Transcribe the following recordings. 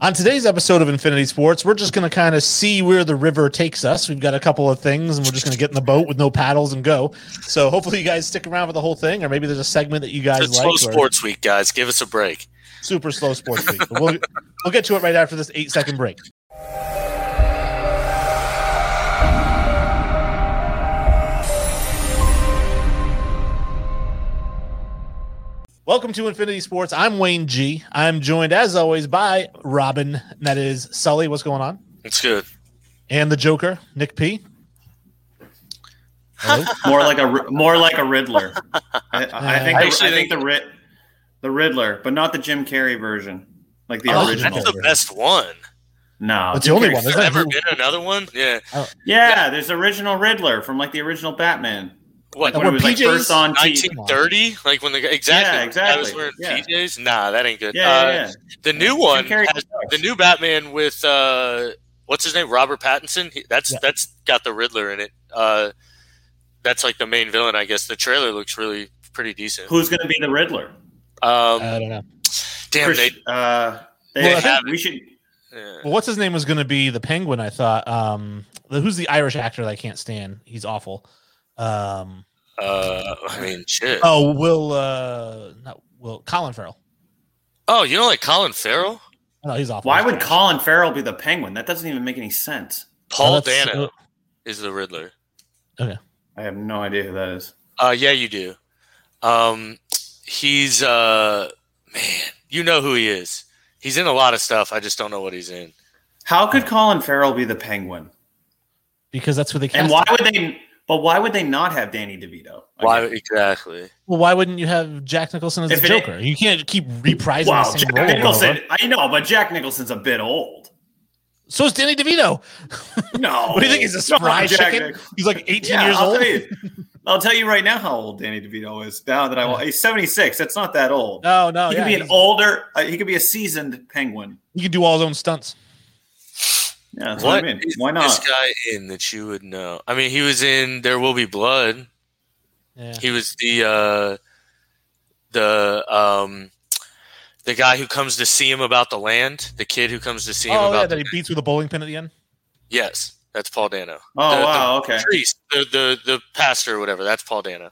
On today's episode of Infinity Sports, we're just going to kind of see where the river takes us. We've got a couple of things, and we're just going to get in the boat with no paddles and go. So hopefully, you guys stick around for the whole thing, or maybe there's a segment that you guys It's like. slow or- sports week, guys. Give us a break. super slow sports week. We'll we'll get to it right after this eight second break. Welcome to Infinity Sports. I'm Wayne G. I'm joined as always by Robin. and That is Sully. What's going on? It's good. And the Joker, Nick P. More like a more like a Riddler. I, I uh, think I the, actually I think the Rid, the Riddler, but not the Jim Carrey version, like the Oh, original. That's the best one. No, it's the only Carrey's- one, Has isn't there it? ever been another one? Oh. Yeah. Yeah, there's the original Riddler from like the original Batman. What? And When it were was like PJs? first on 1930? Like when the guy- exactly. Yeah, when the guy was wearing Yeah. PJs? Nah, that ain't good. Yeah, uh, yeah, yeah. The new one, has, the new Batman with uh, what's his name, Robert Pattinson. He, that's Yeah. that's got the Riddler in it. Uh, that's like the main villain, I guess. The trailer looks really pretty decent. Who's going to be the Riddler? Um, I don't know. damn, Chris- they. uh, they, Well, I think- we should. yeah. Well, what's his name was going to be the Penguin? I thought. Um, the, who's the Irish actor that I can't stand? He's awful. Um, Uh, I mean, shit. oh, Will. Uh, not Will. Colin Farrell. Oh, you don't like Colin Farrell? No, he's awful. Why would. Colin Farrell be the Penguin? That doesn't even make any sense. Paul that's- Dano is the Riddler. Okay, I have no idea who that is. Uh, yeah, you do. Um, he's uh, man, you know who he is. He's in a lot of stuff. I just don't know what he's in. How could Colin Farrell be the Penguin? because that's who they cast. And him. why would they? But why would they not have Danny DeVito? Why Again. exactly? Well, why wouldn't you have Jack Nicholson as If the it- Joker? You can't keep reprising Wow, the same Jack role. over and Nicholson. over. I know, but Jack Nicholson's a bit old. So is Danny DeVito. No, What do you think? He's a No, spry Jack chicken? Nic- He's like 18 Yeah, years I'll old. tell you. I'll tell you right now how old Danny DeVito is. Now that I want he's seventy six. That's not that old. No, no, he yeah, could be an older. Uh, he could be a seasoned penguin. he could do all his own stunts. Yeah, that's what, What I mean. Why not? this guy in that you would know? I mean, he was in There Will Be Blood. Yeah. He was the uh, the um, the guy who comes to see him about the land. The kid who comes to see him Oh, yeah, about. that the he beats with a bowling pin at the end. yes, that's Paul Dano. Oh The- wow, okay. priest, the, the the pastor or whatever. That's Paul Dano.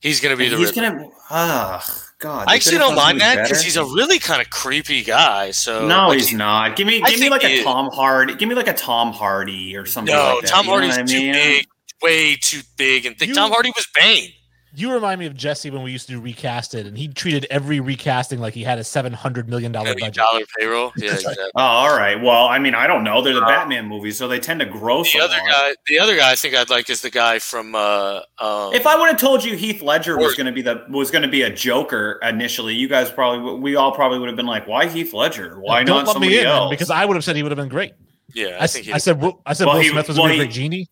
He's gonna be the. he's Riddler. gonna. Ah, God. I actually don't done mind that because he's a really kind of creepy guy. So No, like, he's not. Give me, I give me like he a. Tom Hardy. Give me like a Tom Hardy or something No, like that. Tom You Hardy's I too big, way too big, and thick. You- Tom Hardy was Bane. You remind me of Jesse when we used to do recasted, and he treated every recasting like he had a seven hundred dollar Million budget. dollar payroll. Yeah, exactly. Oh, all right. Well, I mean, I don't know. They're the Uh, Batman movies, so they tend to gross The other lot. guy, the other guy, I think I'd like is the guy from. Uh, um, If I would have told you Heath Ledger was going to be the was going to be a Joker initially, you guys probably we all probably would have been like, "Why Heath Ledger? Why Don't not let somebody me in then, else?" because I would have said he would have been great. yeah, I, I, s- think he, I said I said Well, Will he- Smith was well, going to be a he- great genie.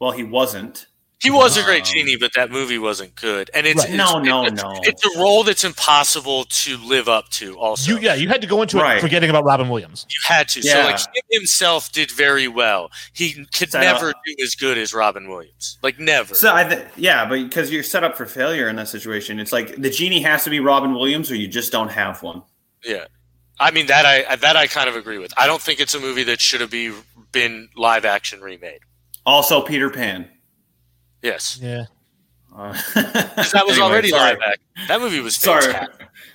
well, he wasn't. He was a great genie, but that movie wasn't good. And it's, Right. it's No, no, it's, no. It's a role that's impossible to live up to. Also, You yeah, you had to go into it forgetting about Robin Williams. You had to. So like him himself did very well. He could So- never do as good as Robin Williams. Like never. So I th- yeah, but because you're set up for failure in that situation, it's like the genie has to be Robin Williams, or you just don't have one. yeah. I mean that I that I kind of agree with. I don't think it's a movie that should have be, been live action remade. Also, Peter Pan. Yes. Yeah. Uh, 'Cause that was anyway, already sorry. live action. That movie was Sorry.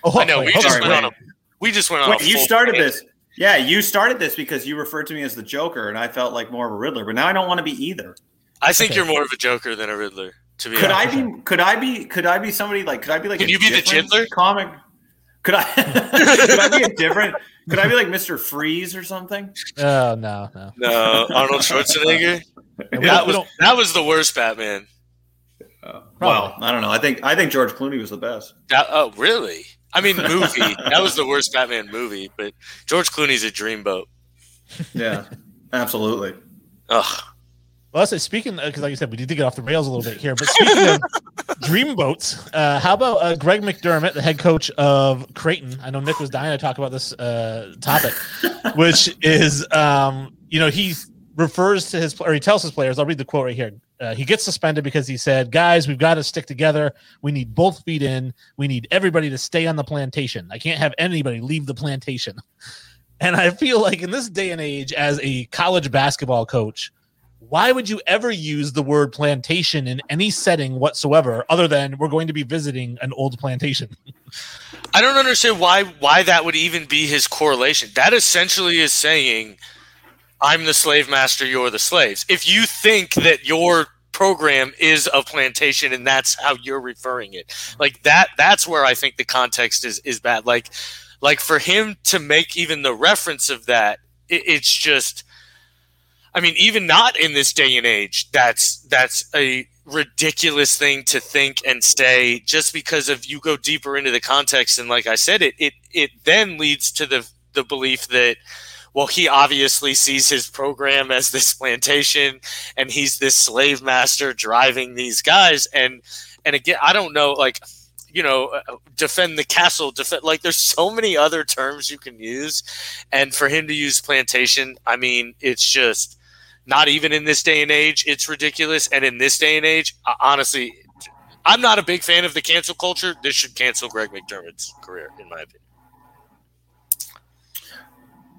Oh, I know. wait, We just on, went wait. on a we just went on Wait, a you started tangent. this. Yeah, you started this because you referred to me as the Joker, and I felt like more of a Riddler. But now I don't want to be either. I think Okay. you're more of a Joker than a Riddler. To be Could I be? Could I be? Could I be somebody like? Could I be like? Can a you be the different Comic. Could I? could I be a different? Could I be like Mister Freeze or something? Oh no, no. No, Arnold Schwarzenegger. We don't- That was that was the worst Batman. well, I don't know. I think I think George Clooney was the best. That, oh, really? I mean, movie. that was the worst Batman movie. But George Clooney's a dreamboat. Yeah, absolutely. Ugh. Well, so speaking because, like you said, we did to get off the rails a little bit here. But speaking of dreamboats, uh, how about uh, Greg McDermott, the head coach of Creighton? I know Nick was dying to talk about this uh, topic, which is, um, you know, he refers to his or he tells his players. I'll read the quote right here. Uh, he gets suspended because he said, "Guys, we've got to stick together. We need both feet in. We need everybody to stay on the plantation. I can't have anybody leave the plantation." And I feel like in this day and age, as a college basketball coach, why would you ever use the word plantation in any setting whatsoever other than we're going to be visiting an old plantation? I don't understand why why that would even be his correlation. That essentially is saying I'm the slave master, you're the slaves. If you think that your program is a plantation and that's how you're referring it. Like that that's where I think the context is is bad. Like like for him to make even the reference of that, it, it's just I mean, even not in this day and age, that's that's a ridiculous thing to think and say just because if you go deeper into the context and like I said it it it then leads to the the belief that well he obviously sees his program as this plantation and he's this slave master driving these guys and and again I don't know like you know uh, defend the castle defend like there's so many other terms you can use and for him to use plantation I mean it's just not even in this day and age, it's ridiculous. And in this day and age, honestly, I'm not a big fan of the cancel culture. This should cancel Greg McDermott's career, in my opinion.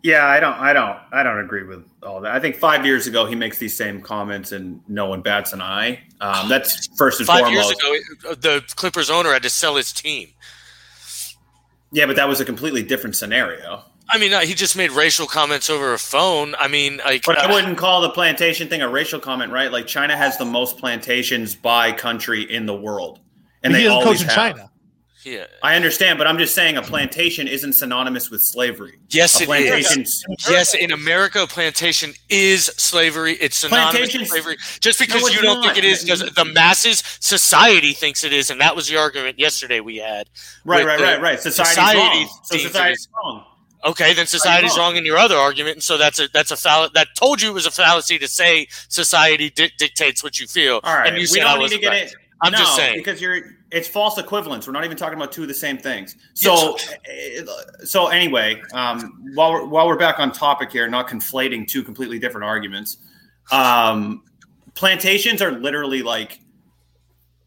Yeah, I don't, I don't, I don't agree with all that. I think five years ago he makes these same comments and no one bats an eye. Um, that's first and five foremost. years ago, the Clippers owner had to sell his team. Yeah, but that was a completely different scenario. I mean, uh, he just made racial comments over a phone. I mean, like, but I wouldn't call the plantation thing a racial comment, right? Like China has the most plantations by country in the world, and he they doesn't always coach in have. China. Yeah. I understand, but I'm just saying a plantation isn't synonymous with slavery. Yes, a it plantation. is. Yes, in America, a plantation is slavery. It's synonymous with slavery. Just because No, you don't not. think it is, because the masses, society thinks it is, and that was the argument yesterday we had. Right, right, the- right, right. Society's society wrong. So society's is- wrong. Okay, then society's wrong. wrong in your other argument, and so that's a that's a fall- that told you it was a fallacy to say society di- dictates what you feel. All right, and you we said don't need to get correct. it. I'm no, just saying. because you're it's false equivalence. We're not even talking about two of the same things. So, eh, so anyway, um, while we're while we're back on topic here, not conflating two completely different arguments. Um, plantations are literally like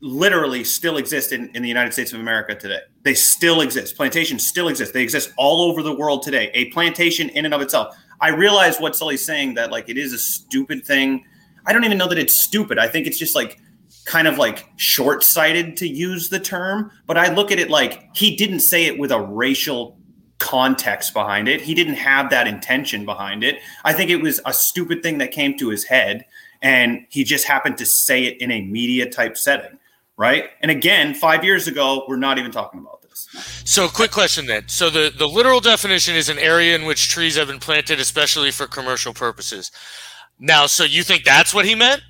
literally still exist in, in the United States of America today. They still exist. Plantations still exist. They exist all over the world today. A plantation in and of itself. I realize what Sully's saying that like it is a stupid thing. I don't even know that it's stupid. I think it's just like kind of like short-sighted to use the term, but I look at it like he didn't say it with a racial context behind it. He didn't have that intention behind it. I think it was a stupid thing that came to his head and he just happened to say it in a media type setting, right? And again, 5 years ago, we're not even talking about this. So, quick question then. So, the, the literal definition is an area in which trees have been planted, especially for commercial purposes. Now, so you think that's what he meant?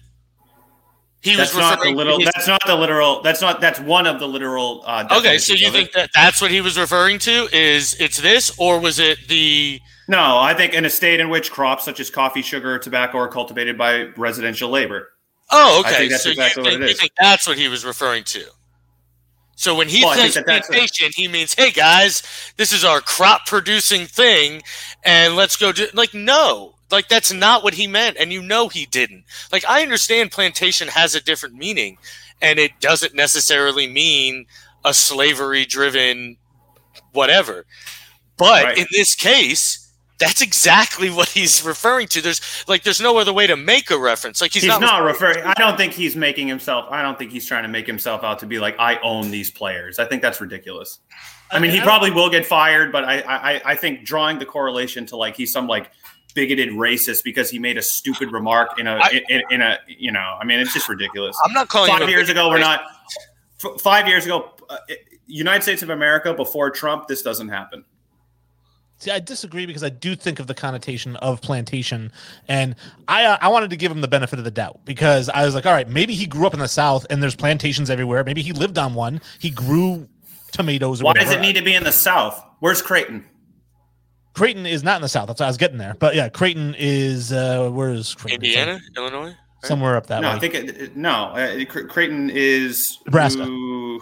He That's was not the referring literal. his- That's not the literal. That's not. That's one of the literal. Uh, okay, so you of it. think that that's what he was referring to? Is it's this, or was it the? No, I think in a state in which crops such as coffee, sugar, or tobacco are cultivated by residential labor. Oh, I okay. think that's so exactly you what think, it you is. think that's what he was referring to? So when he Well, says that that's what- plantation, he means, "Hey guys, this is our crop producing thing, and let's go do." Like, no, like that's not what he meant, and you know he didn't. Like, I understand plantation has a different meaning, and it doesn't necessarily mean a slavery-driven whatever. But Right. in this case. That's exactly what he's referring to. There's like, there's no other way to make a reference. Like, he's, He's, not, not, referring. I don't think he's making himself. I don't think he's trying to make himself out to be like I own these players. I think that's ridiculous. I mean, he probably will get fired, but I, I, I think drawing the correlation to like he's some like bigoted racist because he made a stupid remark in a I- in, in a you know. I mean, it's just ridiculous. I'm not calling Five a years bigot ago, we're not. F- five years ago, uh, United States of America before Trump, this doesn't happen. See, I disagree because I do think of the connotation of plantation, and I uh, I wanted to give him the benefit of the doubt because I was like, all right, maybe he grew up in the South and there's plantations everywhere. Maybe he lived on one. He grew tomatoes. Or Why whatever. does it need to be in the South? Where's Creighton? Creighton is not in the South. That's why I was getting there. But yeah, Creighton is uh where is Creighton? Indiana, Illinois. Somewhere up that no, way. I think it, it- no. Uh, Creighton is Nebraska. Ooh,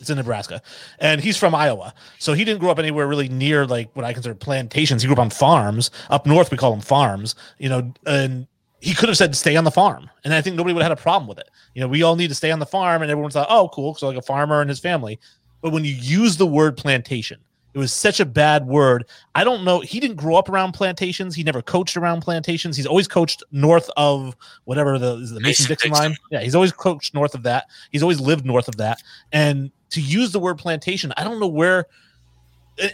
It's in Nebraska, and he's from Iowa, so he didn't grow up anywhere really near like what I consider plantations. He grew up on farms. Up north, we call them farms. You know, and he could have said stay on the farm, and I think nobody would have had a problem with it. You know, we all need to stay on the farm, and everyone thought, oh, cool, so like a farmer and his family. But when you use the word plantation, It was such a bad word. I don't know. He didn't grow up around plantations. He never coached around plantations. He's always coached north of whatever the, the Mason Dixon line. Yeah, he's always coached north of that. He's always lived north of that. And to use the word plantation, I don't know where.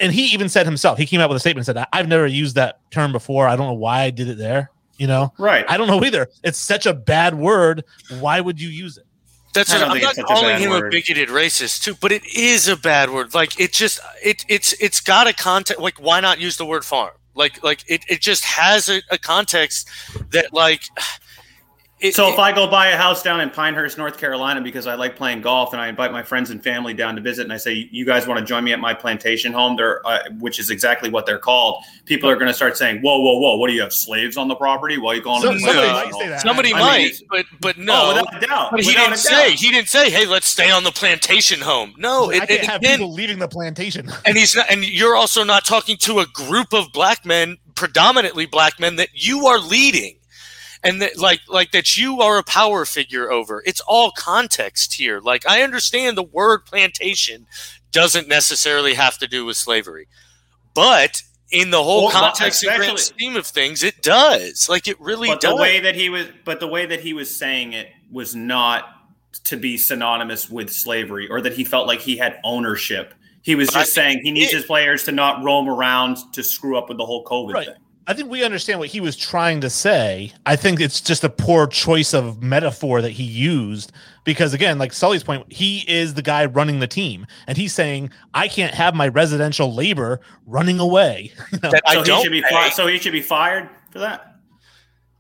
And he even said himself, he came out with a statement and said, I've never used that term before. I don't know why I did it there. You know, right? I don't know either. It's such a bad word. Why would you use it? That's an, I'm not calling him word. a bigoted racist too, but it is a bad word. Like it just it it's it's got a context. Like why not use the word farm? Like like it, it just has a, a context that like it, so if I go buy a house down in Pinehurst, North Carolina, because I like playing golf, and I invite my friends and family down to visit, and I say, "You guys want to join me at my plantation home?" There, uh, which is exactly what they're called. People are going to start saying, "Whoa, whoa, whoa! What do you have slaves on the property? Why are you calling so, to Somebody might say that. Somebody I might, mean, but but no, oh, without a doubt. But he without didn't say. He didn't say, "Hey, let's stay on the plantation home." No, I it, can't have people leaving the plantation. and he's not. And you're also not talking to a group of black men, predominantly black men, that you are leading and that like like that you are a power figure over. It's all context here. Like I understand the word plantation doesn't necessarily have to do with slavery, but in the whole well, context and grand scheme of things, it does. Like it really but does. The way that he was, but the way that he was saying it was not to be synonymous with slavery, or that he felt like he had ownership. He was just saying he needs it, his players to not roam around to screw up with the whole COVID right. thing. I think we understand what he was trying to say. I think it's just a poor choice of metaphor that he used because, again, like Sully's point, he is the guy running the team, and he's saying, "I can't have my residential labor running away." You know? so he should be fi- so he should be fired for that.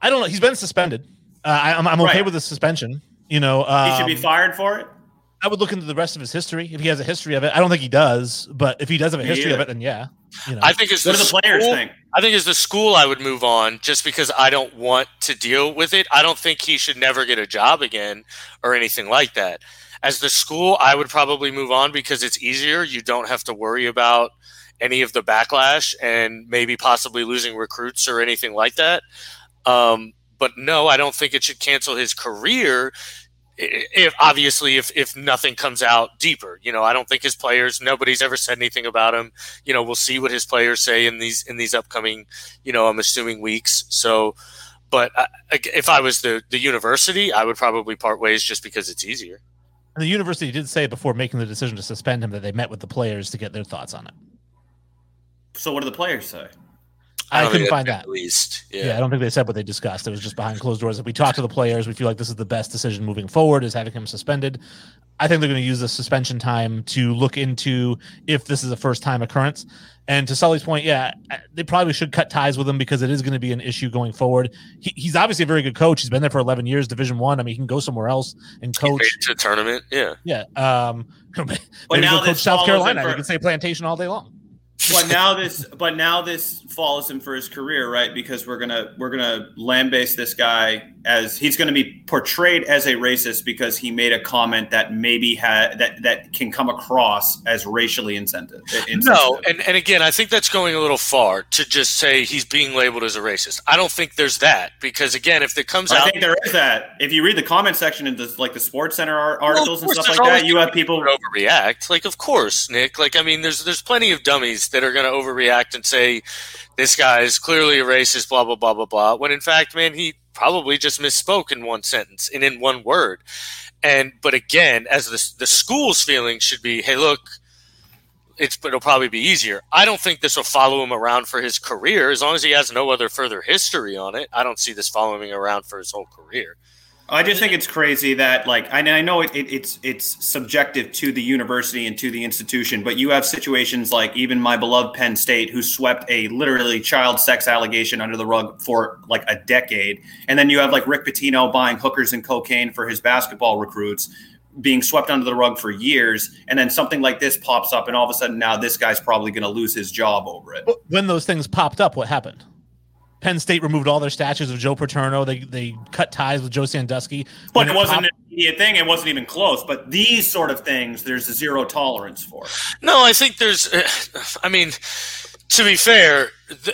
I don't know. He's been suspended. Uh, I, am I'm, I'm okay right. with the suspension. You know, um, he should be um, fired for it. I would look into the rest of his history if he has a history of it. I don't think he does, but if he does have a history of it, then yeah. You know. I think it's what the, the players school, think. I think as the school, I would move on just because I don't want to deal with it. I don't think he should never get a job again or anything like that. As the school, I would probably move on because it's easier. You don't have to worry about any of the backlash and maybe possibly losing recruits or anything like that. Um, but no, I don't think it should cancel his career if obviously if if nothing comes out deeper you know i don't think his players nobody's ever said anything about him. You know we'll see what his players say in these in these upcoming you know i'm assuming weeks. So but uh, I, if i was the the university i would probably part ways just because it's easier. And the university did say before making the decision to suspend him that they met with the players to get their thoughts on it. So what do the players say I, I couldn't find that. At least, yeah. yeah. I don't think they said what they discussed. It was just behind closed doors. If we talk to the players, we feel like this is the best decision moving forward is having him suspended. I think they're going to use the suspension time to look into if this is a first time occurrence. And to Sully's point, yeah, they probably should cut ties with him because it is going to be an issue going forward. He, he's obviously a very good coach. He's been there for 11 years, Division One. I. I mean, he can go somewhere else and coach to tournament. Yeah, yeah. Um, maybe now coach South Carolina. For- you can say plantation all day long but now this but now this follows him for his career right? Because we're gonna we're gonna lambaste this guy as he's gonna be portrayed as a racist because he made a comment that maybe had that that can come across as racially insensitive, no and, and again i think that's going a little far to just say he's being labeled as a racist. I don't think there's that because again if it comes I out i think there is that. If you read the comment section in the, like the sports center articles well, and stuff like that you have people overreact. Like of course nick. Like i mean there's there's plenty of dummies that are going to overreact and say this guy is clearly a racist, blah blah blah blah blah. When in fact, man, he probably just misspoke in one sentence and in one word. And but again, as the the school's feeling should be, hey, look, it's it'll probably be easier. I don't think this will follow him around for his career as long as he has no other further history on it. I don't see this following around for his whole career. I just think it's crazy that, like, I, I know it, it, it's it's subjective to the university and to the institution, but you have situations like even my beloved Penn State, who swept a literally child sex allegation under the rug for like a decade, and then you have like Rick Pitino buying hookers and cocaine for his basketball recruits, being swept under the rug for years, and then something like this pops up, and all of a sudden now this guy's probably going to lose his job over it. When those things popped up, what happened? Penn State removed all their statues of Joe Paterno. They they cut ties with Joe Sandusky. But it, it wasn't popped- an immediate thing. It wasn't even close. But these sort of things, there's a zero tolerance for. No, I think there's. Uh, I mean, to be fair,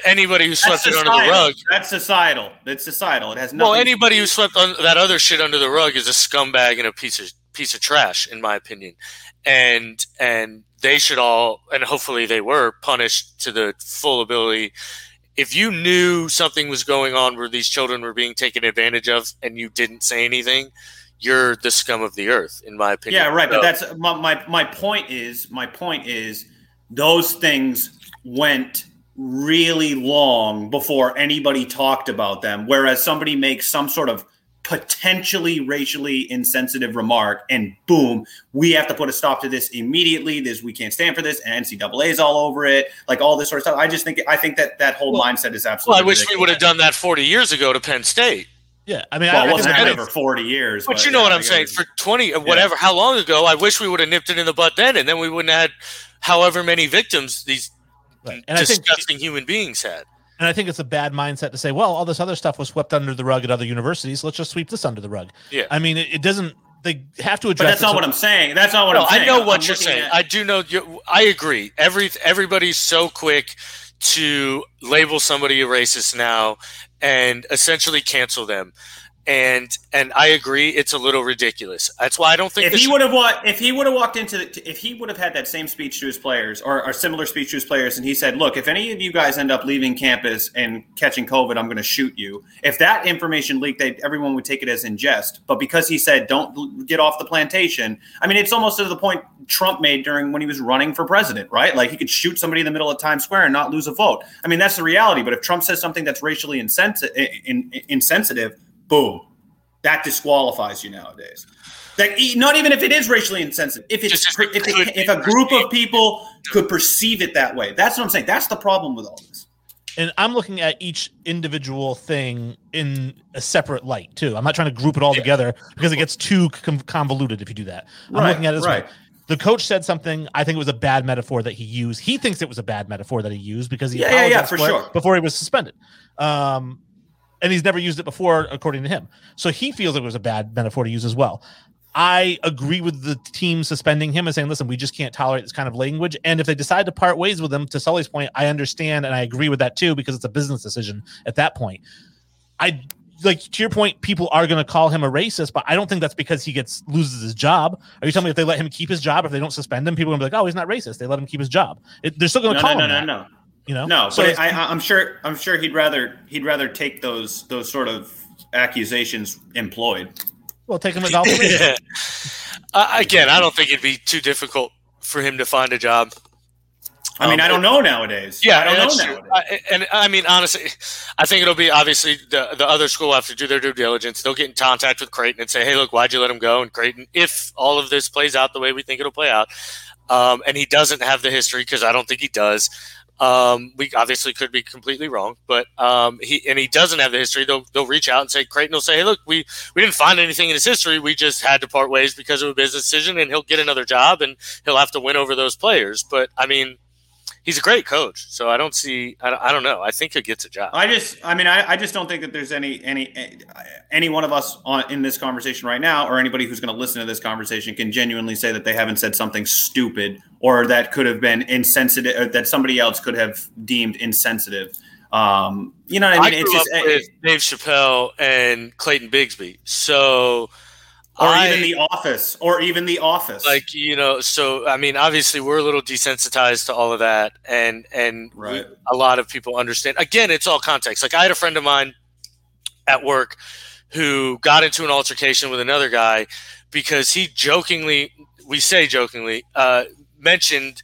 anybody who swept it under the rug. That's societal. It's societal. It has nothing. Well, anybody who swept on that other shit under the rug is a scumbag and a piece of piece of trash, in my opinion. And and they should all, and hopefully they were punished to the full ability. If you knew something was going on where these children were being taken advantage of and you didn't say anything, you're the scum of the earth, in my opinion. Yeah, right. So- But that's my, my my point is my point is those things went really long before anybody talked about them. Whereas somebody makes some sort of potentially racially insensitive remark, and boom, we have to put a stop to this immediately. This we can't stand for this, and NCAA is all over it, like all this sort of stuff. I just think I think that that whole Well- mindset is well, absolutely. I wish we would have done that 40 years ago to Penn State. Yeah, I mean, Well, I, it I wasn't think- happening for forty years, But, you know yeah, what I I'm saying? get For it. 20, whatever, how long ago? I wish we would have nipped it in the butt then, and then we wouldn't have had however many victims these Right. And I think disgusting human beings had. And I think it's a bad mindset to say, well, all this other stuff was swept under the rug at other universities. Let's just sweep this under the rug. Yeah. I mean, it, it doesn't. They have to address. But that's not what I'm saying. That's not what No, I'm saying. I know I'm what you're saying. at- I do know. You, I agree. Every everybody's so quick to label somebody a racist now and essentially cancel them. And and I agree, it's a little ridiculous. That's why I don't think if he would have walked, if he would have walked into, the, if he would have had that same speech to his players or, or similar speech to his players, and he said, "Look, if any of you guys end up leaving campus and catching COVID, I'm going to shoot you." If that information leaked, they, everyone would take it as in jest. But because he said, "Don't get off the plantation," I mean, it's almost to the point Trump made during when he was running for president, right? Like he could shoot somebody in the middle of Times Square and not lose a vote. I mean, that's the reality. But if Trump says something that's racially insensi- in, in, insensitive, boom, that disqualifies you nowadays. Like, e- not even if it is racially insensitive, if it's Just- if, it, if a group of people could perceive it that way, that's what I'm saying. That's the problem with all this. and I'm looking at each individual thing in a separate light too. I'm not trying to group it all together because it gets too convoluted if you do that. I'm Right, looking at it this right. way. The coach said something. I think it was a bad metaphor that he used. He thinks it was a bad metaphor that he used because he Yeah, yeah, yeah, apologized for for it sure. before he was suspended. Um, and he's never used it before, according to him. So he feels it was a bad metaphor to use as well. I agree with the team suspending him and saying, listen, we just can't tolerate this kind of language. And if they decide to part ways with him, to Sully's point, I understand and I agree with that too, because it's a business decision at that point. I like to your point, people are going to call him a racist, but I don't think that's because he gets loses his job. Are you telling me if they let him keep his job, if they don't suspend him, people are going to be like, oh, he's not racist. They let him keep his job. It, they're still going No, to call no, him no, that, no, no. You know, No, So but it's- I, I, I'm sure I'm sure he'd rather he'd rather take those those sort of accusations employed. well, take him without. Yeah. Uh, again, I don't think it'd be too difficult for him to find a job. I mean, Um, I don't know nowadays. Yeah, I don't know nowadays. I, and I mean, honestly, I think it'll be obviously the the other school will have to do their due diligence. They'll get in contact with Creighton and say, "Hey, look, why'd you let him go?" And Creighton, if all of this plays out the way we think it'll play out, um, and he doesn't have the history because I don't think he does. Um, we obviously could be completely wrong, but um, he and he doesn't have the history. They'll they'll reach out and say Creighton will say, "Hey, look, we we didn't find anything in his history. We just had to part ways because of a business decision, and he'll get another job and he'll have to win over those players." But I mean, he's a great coach, so I don't see. I, don't- I don't know. I think he gets a job. I just, I mean, I, I just don't think that there's any, any, any one of us on in this conversation right now, or anybody who's going to listen to this conversation, can genuinely say that they haven't said something stupid or that could have been insensitive, that somebody else could have deemed insensitive. Um, you know what I I, mean? grew it's just, up with Dave Chappelle and Clayton Bigsby, so or I- even The Office, or even The Office. like you know so i mean obviously we're a little desensitized to all of that and and we- Right. a lot of people understand again it's all context like i had a friend of mine at work who got into an altercation with another guy because he jokingly we say jokingly uh, mentioned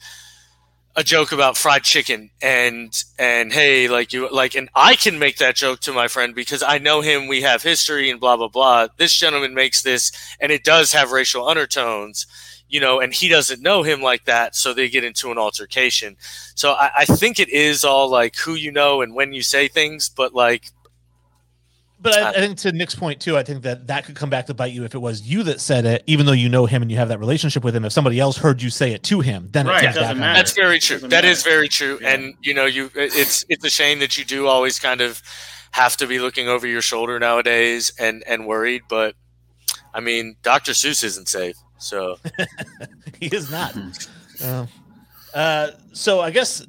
a joke about fried chicken and and hey like you like and I can make that joke to my friend because I know him we have history and blah blah blah. This gentleman makes this and it does have racial undertones you know and he doesn't know him like that so they get into an altercation. So I, I think it is all like who you know and when you say things but like But I, I think to Nick's point too, I think that that could come back to bite you if it was you that said it, even though you know him and you have that relationship with him. If somebody else heard you say it to him, then Right, it it doesn't back matter. That's very true. Doesn't That is very true. Yeah. And you know, you it's it's a shame that you do always kind of have to be looking over your shoulder nowadays and and worried. But I mean, Dr. Seuss isn't safe. So he is not. Uh, uh, so I guess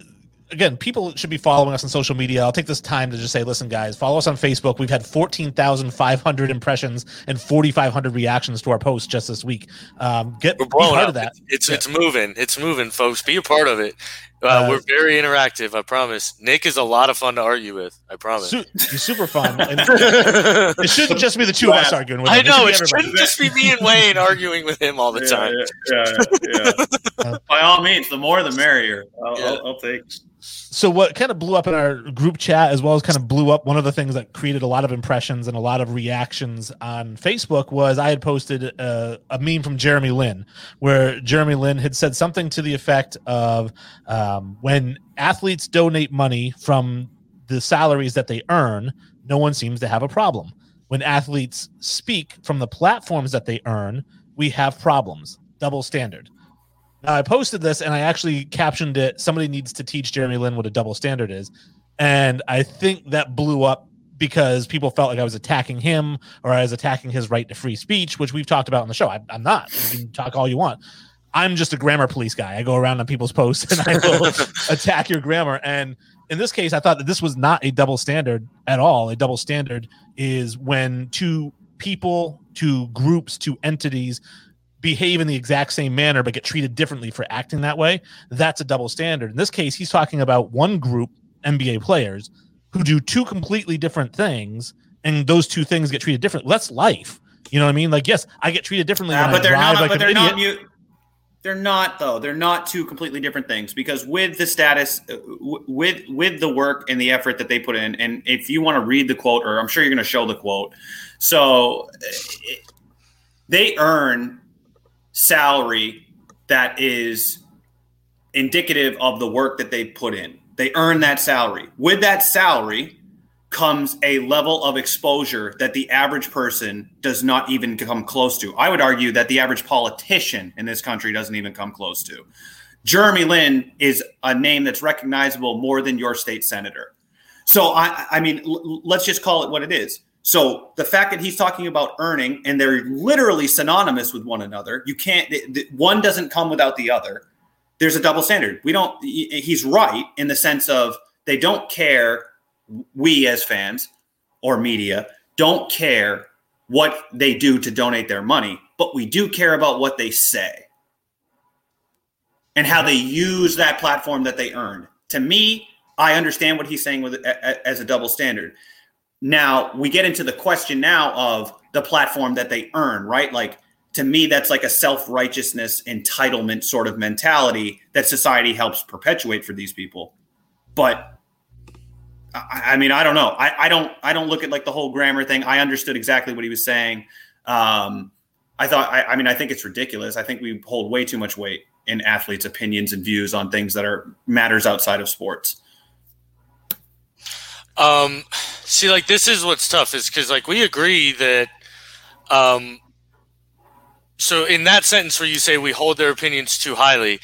again, people should be following us on social media. I'll take this time to just say, listen, guys, follow us on Facebook. We've had 14,500 impressions and 4,500 reactions to our post just this week. Um, get be part up. of that. It's, yeah. it's moving. It's moving, folks. Be a part of it. Uh, uh, we're very interactive. I promise. Nick is a lot of fun to argue with. I promise. Su- he's super fun. it shouldn't just be the two of us arguing with him. I know. It, should not just be me and Wayne arguing with him all the yeah, time. Yeah, yeah, yeah. By all means, the more the merrier. I'll, I'll, I'll take so what kind of blew up in our group chat as well as kind of blew up one of the things that created a lot of impressions and a lot of reactions on facebook was i had posted a, a meme from jeremy lin where jeremy lin had said something to the effect of um, when athletes donate money from the salaries that they earn no one seems to have a problem when athletes speak from the platforms that they earn we have problems double standard now I posted this and I actually captioned it. Somebody needs to teach Jeremy Lin what a double standard is, and I think that blew up because people felt like I was attacking him or I was attacking his right to free speech, which we've talked about on the show. I, am not. You can talk all you want. I'm just a grammar police guy. I go around on people's posts and I will attack your grammar. And in this case, I thought that this was not a double standard at all. A double standard is when two people, two groups, two entities behave in the exact same manner but get treated differently for acting that way, that's a double standard. In this case, he's talking about one group NBA players who do two completely different things, and those two things get treated differently. That's life. You know what I mean? Like, yes, I get treated differently. Uh, but they're not. Like but they're not. Mute. They're not though. They're not two completely different things because with the status, uh, with with the work and the effort that they put in, and if you want to read the quote, or I'm sure you're going to show the quote, so uh, they earn salary that is indicative of the work that they put in. They earn that salary. With that salary comes a level of exposure that the average person does not even come close to. I would argue that the average politician in this country doesn't even come close to. Jeremy Lin is a name that's recognizable more than your state senator. So I, I mean, l- let's just call it what it is. So the fact that he's talking about earning and they're literally synonymous with one another, you can't, one doesn't come without the other. There's a double standard. We don't, he's right in the sense of they don't care, we as fans or media don't care what they do to donate their money, but we do care about what they say and how they use that platform that they earned. To me, I understand what he's saying with as a double standard. Now we get into the question now of the platform that they earn, right? Like to me, that's like a self righteousness entitlement sort of mentality that society helps perpetuate for these people. But I, mean, I don't know. I, I, don't. I don't look at like the whole grammar thing. I understood exactly what he was saying. Um, I thought. I, I mean, I think it's ridiculous. I think we hold way too much weight in athletes' opinions and views on things that are matters outside of sports. Um, see, like this is what's tough is because like we agree that, um, so in that sentence where you say we hold their opinions too highly,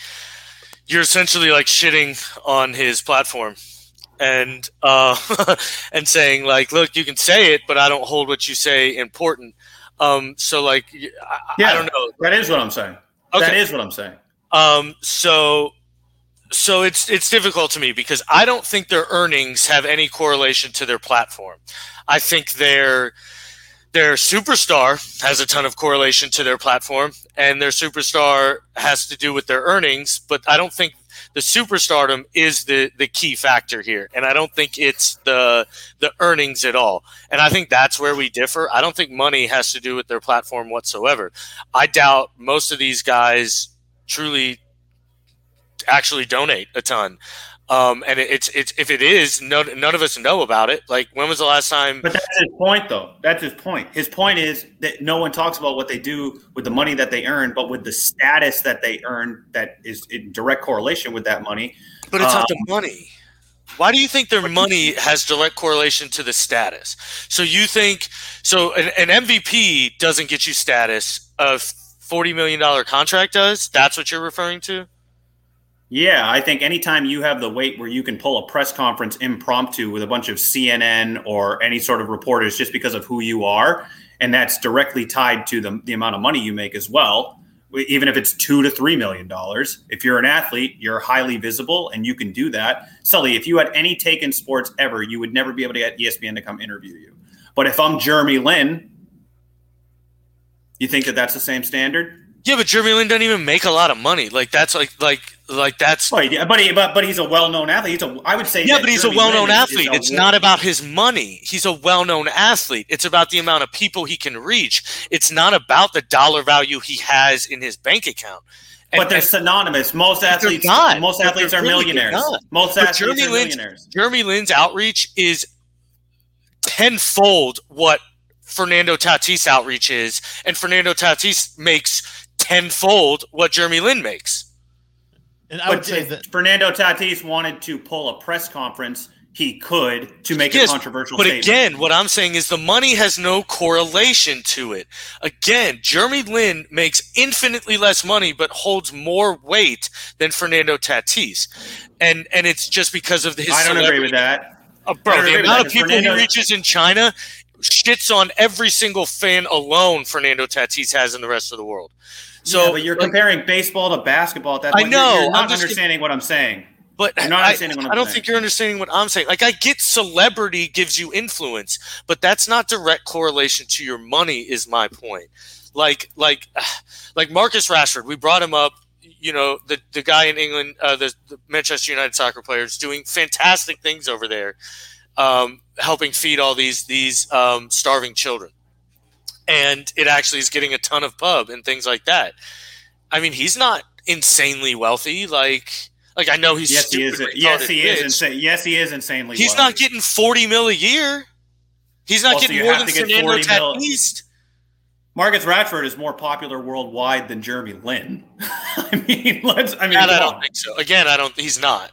you're essentially like shitting on his platform and uh and saying like look you can say it but i don't hold what you say important um so like I, yeah, I don't know that is what i'm saying okay. that is what i'm saying um so so it's it's difficult to me because I don't think their earnings have any correlation to their platform. I think their their superstar has a ton of correlation to their platform, and their superstar has to do with their earnings. But I don't think the superstardom is the the key factor here, and I don't think it's the the earnings at all. And I think that's where we differ. I don't think money has to do with their platform whatsoever. I doubt most of these guys truly actually donate a ton. Um, and it's it's if it is, no, none of us know about it. Like when was the last time? But that's his point, though. That's his point. His point is that no one talks about what they do with the money that they earn, but with the status that they earn, that is in direct correlation with that money. But it's um, not the um, money. Why do you think their money has direct correlation to the status? So you think so? An, an MVP doesn't get you status. A forty million dollar contract does. That's what you're referring to. Yeah, I think anytime you have the weight where you can pull a press conference impromptu with a bunch of CNN or any sort of reporters just because of who you are, and that's directly tied to the, the amount of money you make as well, even if it's two to three million dollars. If you're an athlete, you're highly visible and you can do that. Sully, if you had any take in sports ever, you would never be able to get ESPN to come interview you. But if I'm Jeremy Lin, you think that that's the same standard? Yeah, but Jeremy Lin doesn't even make a lot of money. Like that's like like like that's. But he, but he, but, but he's a well-known athlete. He's a I would say. Yeah, but he's Jeremy a well-known athlete. it's not about his money. He's a well-known athlete. It's about the amount of people he can reach. It's not about the dollar value he has in his bank account. And, but they're and, synonymous. Most athletes, not. most athletes are really millionaires. Most but athletes Jeremy are Lin's, millionaires. Jeremy Lin's outreach is tenfold what Fernando Tatis outreach is, and Fernando Tatis makes tenfold what Jeremy Lin makes. And I but would say that Fernando Tatis wanted to pull a press conference, he could to make yes, a controversial. But statement. again, what I'm saying is the money has no correlation to it. Again, Jeremy Lin makes infinitely less money, but holds more weight than Fernando Tatis, and and it's just because of his. I don't agree with that. Uh, bro, the amount of people Fernando, he reaches in China shits on every single fan alone Fernando Tatis has in the rest of the world. So, yeah, but you're like, comparing baseball to basketball. At that point. I know. You're, you're not understanding what I'm saying. But I, I, don't think you're understanding what I'm saying. Like, I get celebrity gives you influence, but that's not direct correlation to your money. Is my point. Like, like, like Marcus Rashford. We brought him up. You know, the the guy in England, uh, the, the Manchester United soccer players, doing fantastic things over there, um, helping feed all these these um, starving children and it actually is getting a ton of pub and things like that. I mean, he's not insanely wealthy. Like, like I know he's yes, he is. Yes, he is insane. Yes, he is insanely. He's wealthy. not getting forty mil a year. He's not getting more than Fernando Tatis. Marcus Rashford is more popular worldwide than Jeremy Lin. I mean, let's. I mean, I don't think so. Again, I don't. He's not.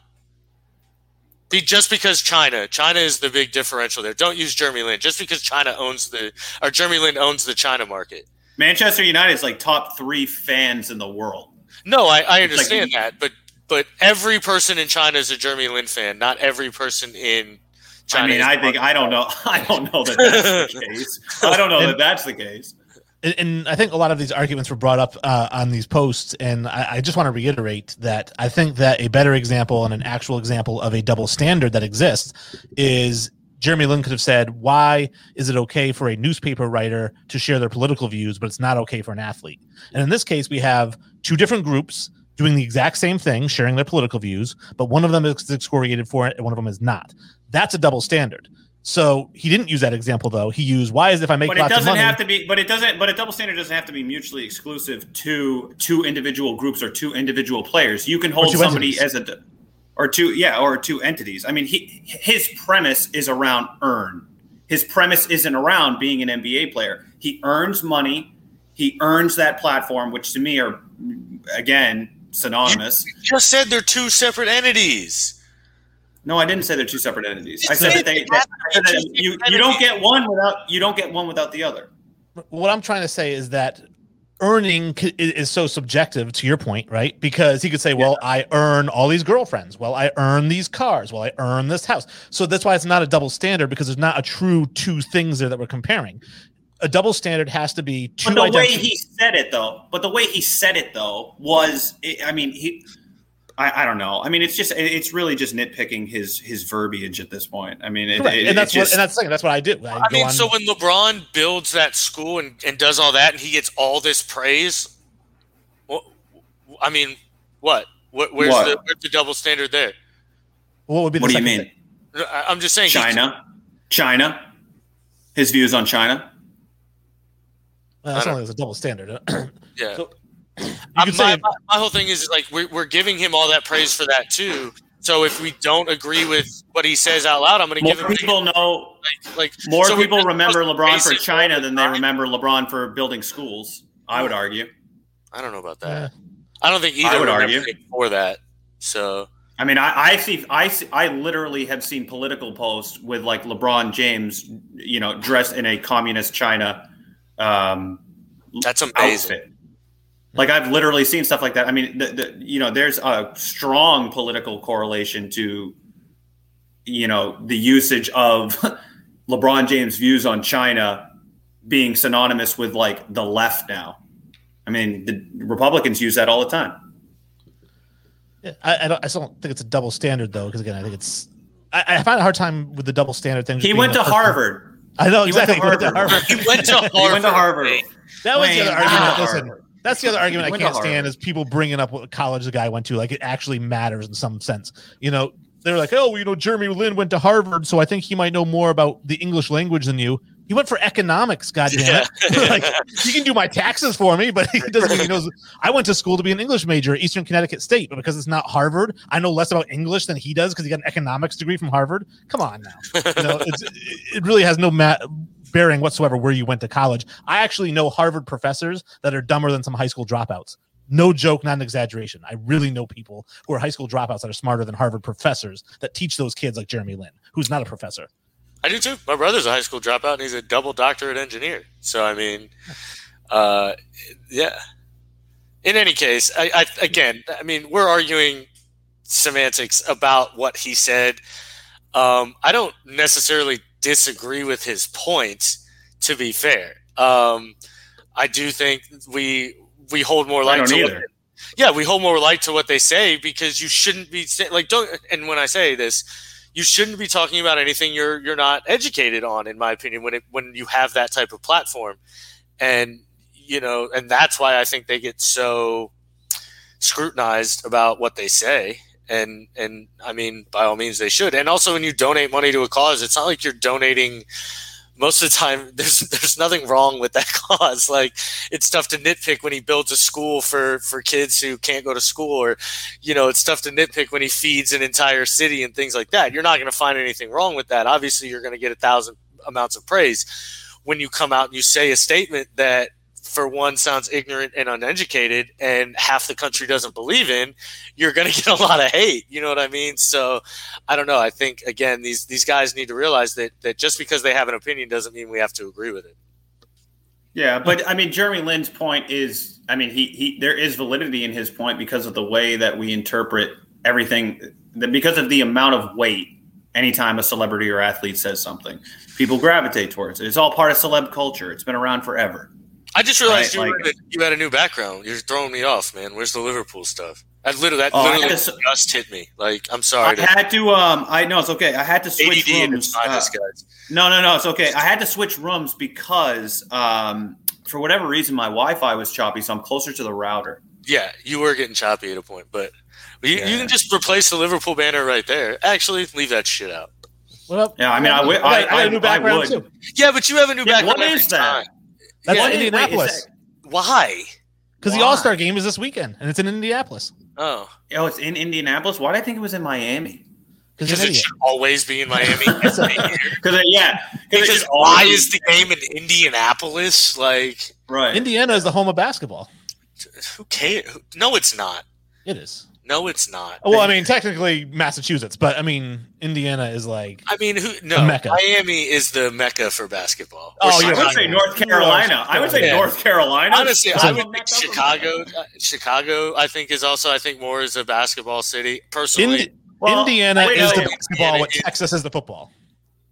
Be just because China, China is the big differential there. Don't use Jeremy Lin just because China owns the or Jeremy Lin owns the China market. Manchester United is like top three fans in the world. No, I, I understand like, that, but but every person in China is a Jeremy Lin fan. Not every person in China. I mean, I think I don't know. I don't know that that's the case. I don't know that that's the case and I think a lot of these arguments were brought up uh, on these posts, and I, I, just want to reiterate that I think that a better example and an actual example of a double standard that exists is Jeremy Lin could have said, "Why is it okay for a newspaper writer to share their political views, but it's not okay for an athlete?" And in this case, we have two different groups doing the exact same thing, sharing their political views, but one of them is excoriated for it, and one of them is not. That's a double standard. So he didn't use that example though. He used why is if I make but it doesn't have to be. But it doesn't. But a double standard doesn't have to be mutually exclusive to two individual groups or two individual players. You can hold somebody entities. as a or two yeah or two entities. I mean, he his premise is around earn. His premise isn't around being an NBA player. He earns money. He earns that platform, which to me are again synonymous. You just said they're two separate entities. No, I didn't say they're two separate entities. I said that they that, that you you don't get one without you don't get one without the other. What I'm trying to say is that earning is so subjective to your point, right? Because he could say, "Well, yeah. I earn all these girlfriends. Well, I earn these cars. Well, I earn this house." So that's why it's not a double standard because there's not a true two things there that we're comparing. A double standard has to be two. But the way he said it, though, but the way he said it, though, was, I mean, he I, I, don't know. I mean, it's just it's really just nitpicking his his verbiage at this point. I mean, it, it, and that's just, what and that's the thing. That's what I do. I, I mean, on. so when LeBron builds that school and, and does all that, and he gets all this praise, well, I mean, what? what where's what? the where's the double standard there? What would be? what do you mean? Thing? I'm just saying. China, China, his views on China. Well, that's only a double standard. yeah. So, my, my, my, whole thing is like we're, we're giving him all that praise for that too. So if we don't agree with what he says out loud, I'm going to give him. People know, like, like more so people remember LeBron for China than they remember LeBron for building schools. I would argue. I don't know about that. Yeah. I don't think either I would argue for that. So I mean, I, I see, I see, I literally have seen political posts with like LeBron James, you know, dressed in a communist China. Um, That's amazing. Outfit. Like I've literally seen stuff like that. I mean, the, the, you know, there's a strong political correlation to, you know, the usage of LeBron James' views on China being synonymous with like the left now. I mean, the Republicans use that all the time. Yeah, I, I don't. I still don't think it's a double standard though, because again, I think it's. I, I find a hard time with the double standard thing. He went the to person- Harvard. I know He went to exactly. He went to Harvard. Harvard. He went to Harvard. Went to Harvard. That was the other he went to argument. Listen, Harvard. That's the other argument I can't stand is people bringing up what college the guy went to. Like it actually matters in some sense. You know, they're like, oh, you know, Jeremy Lin went to Harvard, so I think he might know more about the English language than you. He went for economics. Goddamn it! like he can do my taxes for me, but he doesn't. mean He knows. I went to school to be an English major at Eastern Connecticut State, but because it's not Harvard, I know less about English than he does because he got an economics degree from Harvard. Come on now, you know, it's, it really has no ma- bearing whatsoever where you went to college. I actually know Harvard professors that are dumber than some high school dropouts. No joke, not an exaggeration. I really know people who are high school dropouts that are smarter than Harvard professors that teach those kids like Jeremy Lin, who's not a professor. I do too. My brother's a high school dropout, and he's a double doctorate engineer. So I mean, uh, yeah. In any case, I, I again, I mean, we're arguing semantics about what he said. Um, I don't necessarily disagree with his points. To be fair, um, I do think we we hold more light to either. what, yeah, we hold more light to what they say because you shouldn't be like don't. And when I say this, you shouldn't be talking about anything you're you're not educated on, in my opinion. When it when you have that type of platform, and you know, and that's why I think they get so scrutinized about what they say. And and I mean, by all means, they should. And also, when you donate money to a cause, it's not like you're donating. Most of the time, there's there's nothing wrong with that cause. Like it's tough to nitpick when he builds a school for for kids who can't go to school, or you know, it's tough to nitpick when he feeds an entire city and things like that. You're not going to find anything wrong with that. Obviously, you're going to get a thousand amounts of praise when you come out and you say a statement that for one sounds ignorant and uneducated and half the country doesn't believe in you're going to get a lot of hate you know what i mean so i don't know i think again these these guys need to realize that that just because they have an opinion doesn't mean we have to agree with it Yeah, but I mean, Jeremy Lin's point is, I mean, he he there is validity in his point because of the way that we interpret everything, because of the amount of weight. Anytime a celebrity or athlete says something, people gravitate towards it. It's all part of celeb culture. It's been around forever. I just realized Right, you, like- were, you had a new background you're throwing me off man where's the liverpool stuff that literally that Oh, literally had to- just hit me like i'm I sorry to had to. Um, I know it's okay. I had to switch ADD rooms. Uh, this guys. No, no, no. It's okay. I had to switch rooms because, um, for whatever reason, my Wi-Fi was choppy, so I'm closer to the router. Yeah, you were getting choppy at a point, but you, you can just replace the Liverpool banner right there. Actually, leave that shit out. What up? Yeah, I mean, I wi- I- got a new I- I background would. too. Yeah, but you have a new Yeah, background. What is every is that? That's What in is- wait, Indianapolis. that- Why? Because the All Star game is this weekend, and it's in Indianapolis. Oh, Oh, it's in Indianapolis. Why did I think it was in Miami? Because because you're an it idiot. should always be in Miami. every year. Because yeah, because why is the game in Indianapolis? Like, right? Indiana is the home of basketball. who cares? No, it's not. It is. No, it's not. Well, I mean, technically Massachusetts, but I mean, Indiana is like I mean, who? No, Mecca. Miami is the mecca for basketball. Oh, Or I would say North Carolina. I would say Yeah. North Carolina. Honestly, That's I a- would think Chicago. uh, Chicago, I think, is also I think more is a basketball city. Personally, Indi- Well, Indiana wait, is no, the basketball. What Texas is the football.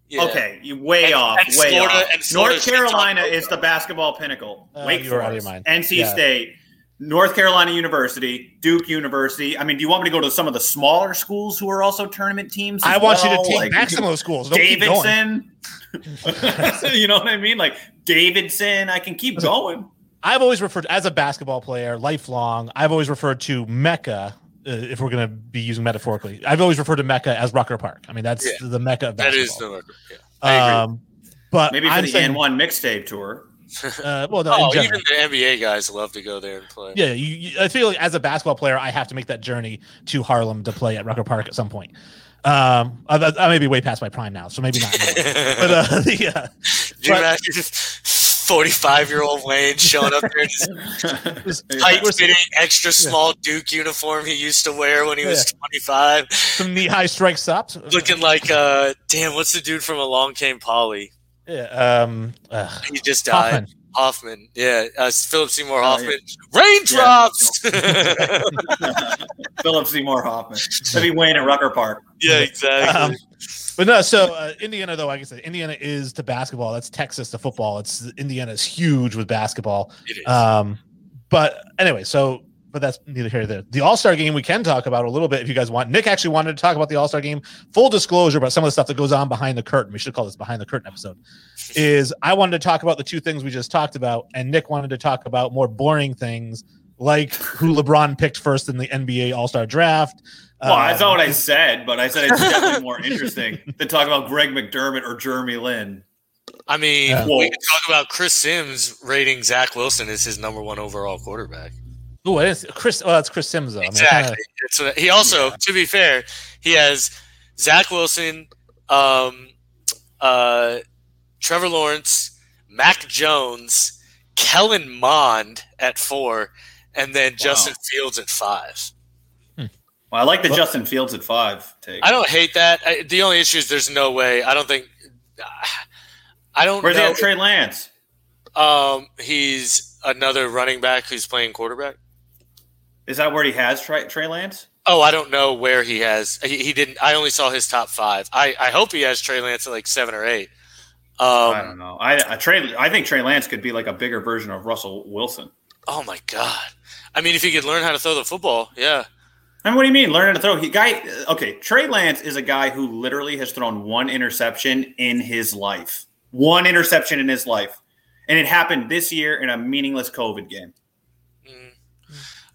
yeah. Okay, you way And- off, and way Florida- off. North Carolina is the basketball pinnacle. Uh, Wake you were out of Forest. NC Yeah. State, North Carolina University, Duke University. I mean, do you want me to go to some of the smaller schools who are also tournament teams? I as want you to take Like, back some of those schools. Don't. Davidson. you know what I mean? Like Davidson. I can keep going. I've always referred as a basketball player, lifelong. I've always referred to Mecca, uh, if we're going to be using metaphorically. I've always referred to Mecca as Rucker Park. I mean, that's Yeah. the Mecca of that basketball. is the mecca. Yeah, Um, but Maybe for I'm the saying, AND1 mixtape tour. uh, well, no, oh, even the NBA guys love to go there and play. Yeah, you, you, I feel like as a basketball player, I have to make that journey to Harlem to play at Rucker Park at some point. Um, I, I may be way past my prime now, so maybe not. but uh, the, uh, Do you but- imagine forty-five-year-old Wayne showing up there in his tight-fitting, extra small Duke uniform he used to wear when he was twenty-five, some knee high strike stops. looking like uh, damn, what's the dude from Along Came Polly? Yeah, um, ugh, He just died. Hoffman. Hoffman, yeah, uh, Philip Seymour Oh, Hoffman. Raindrops. Philip Seymour Hoffman. That'd be Wayne at Rucker Park. yeah, exactly. Um, but no, so uh, Indiana, though, like I said, Indiana is to basketball. That's Texas to football. It's Indiana is huge with basketball. It is. Um, but anyway, so but that's neither here nor there. The All Star game we can talk about a little bit if you guys want. Nick actually wanted to talk about the All Star game. Full disclosure about some of the stuff that goes on behind the curtain. We should call this behind the curtain episode. Is I wanted to talk about the two things we just talked about, and Nick wanted to talk about more boring things like who LeBron picked first in the NBA All Star draft. Well, Um, that's not what I said, but I said it's definitely more interesting to talk about Greg McDermott or Jeremy Lin. I mean, Yeah. we can talk about Chris Sims rating Zach Wilson as his number one overall quarterback. Oh, it is Chris. Oh, that's Chris Sims though. I mean, Exactly. kinda- It's he also, to be fair, he has Zach Wilson, um, uh, Trevor Lawrence, Mac Jones, Kellen Mond at four, and then Justin Fields at five. Well, I like the Well- Justin Fields at five take. I don't hate that. I, the only issue is there's no way. I don't think. I don't Where's know. have Trey Lance? Um, he's another running back who's playing quarterback. Is that where he has Trey, Trey Lance? Oh, I don't know where he has. He, he didn't. I only saw his top five. I, I hope he has Trey Lance at like seven or eight. I Um, don't know. I, I Trey. I think Trey Lance could be like a bigger version of Russell Wilson. oh my god. I mean, if he could learn how to throw the football, yeah. And what do you mean learning to throw? He guy. Okay, Trey Lance is a guy who literally has thrown one interception in his life. One interception in his life, and it happened this year in a meaningless COVID game.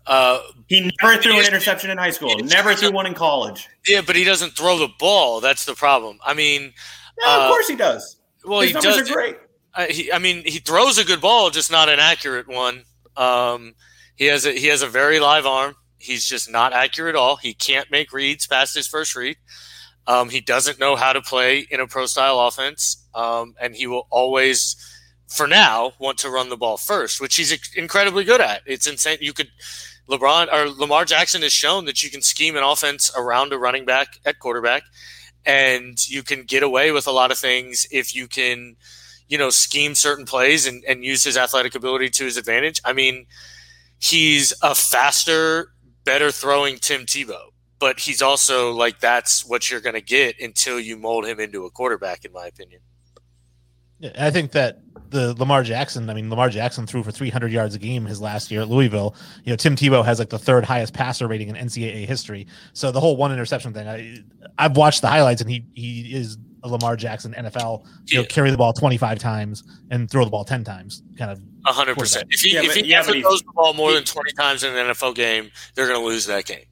Uh, He never threw an interception in high school. Never threw one in college. yeah, but he doesn't throw the ball. That's the problem. I mean, No, of Uh, course he does. well, His he numbers does. are great. I, he, I mean, he throws a good ball, just not an accurate one. Um, he has a he has a very live arm. He's just not accurate at all. He can't make reads past his first read. Um, he doesn't know how to play in a pro style offense, um, and he will always, for now, want to run the ball first, which he's incredibly good at. It's insane. You could LeBron or Lamar Jackson has shown that you can scheme an offense around a running back at quarterback, and you can get away with a lot of things if you can you know, scheme certain plays and, and use his athletic ability to his advantage. I mean, he's a faster, better throwing Tim Tebow, but he's also like that's what you're going to get until you mold him into a quarterback, in my opinion. Yeah, I think that the Lamar Jackson, I mean, Lamar Jackson threw for 300 yards a game his last year at Louisville. You know, Tim Tebow has like the third highest passer rating in NCAA history. So the whole one interception thing, I, I've watched the highlights and he he is a Lamar Jackson NFL. You know, carry the ball 25 times and throw the ball 10 times, kind of. Hundred percent. If he Yeah, if but- he yeah, ever throws the ball more than twenty times in an NFL game, they're going to lose that game.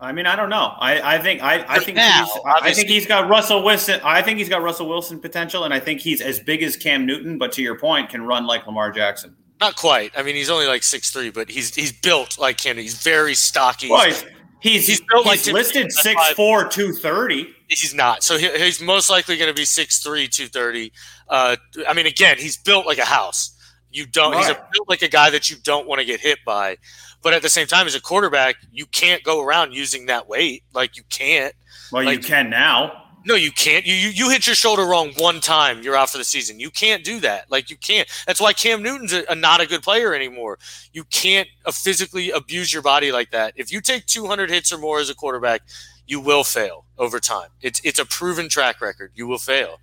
I mean, I don't know. I, I think I, I think now, he's, I think he's got Russell Wilson. I think he's got Russell Wilson potential, and I think he's as big as Cam Newton. But to your point, can run like Lamar Jackson. Not quite. I mean, he's only like six three, but he's he's built like Kennedy. He's very stocky. Well, he's he's, He's he's, built like Tim listed Tebow. That's 6'4", 230. He's not. So he, he's most likely going to be 6'3", 230. Uh, I mean, again, he's built like a house. You don't. He's a, built like a guy that you don't want to get hit by. But at the same time, as a quarterback, you can't go around using that weight. Like you can't. Well, you can now. No, you can't. You, you you hit your shoulder wrong one time, you're out for the season. You can't do that. Like you can't. That's why Cam Newton's a, a not a good player anymore. You can't uh, physically abuse your body like that. If you take 200 hits or more as a quarterback, you will fail over time. It's it's a proven track record. You will fail.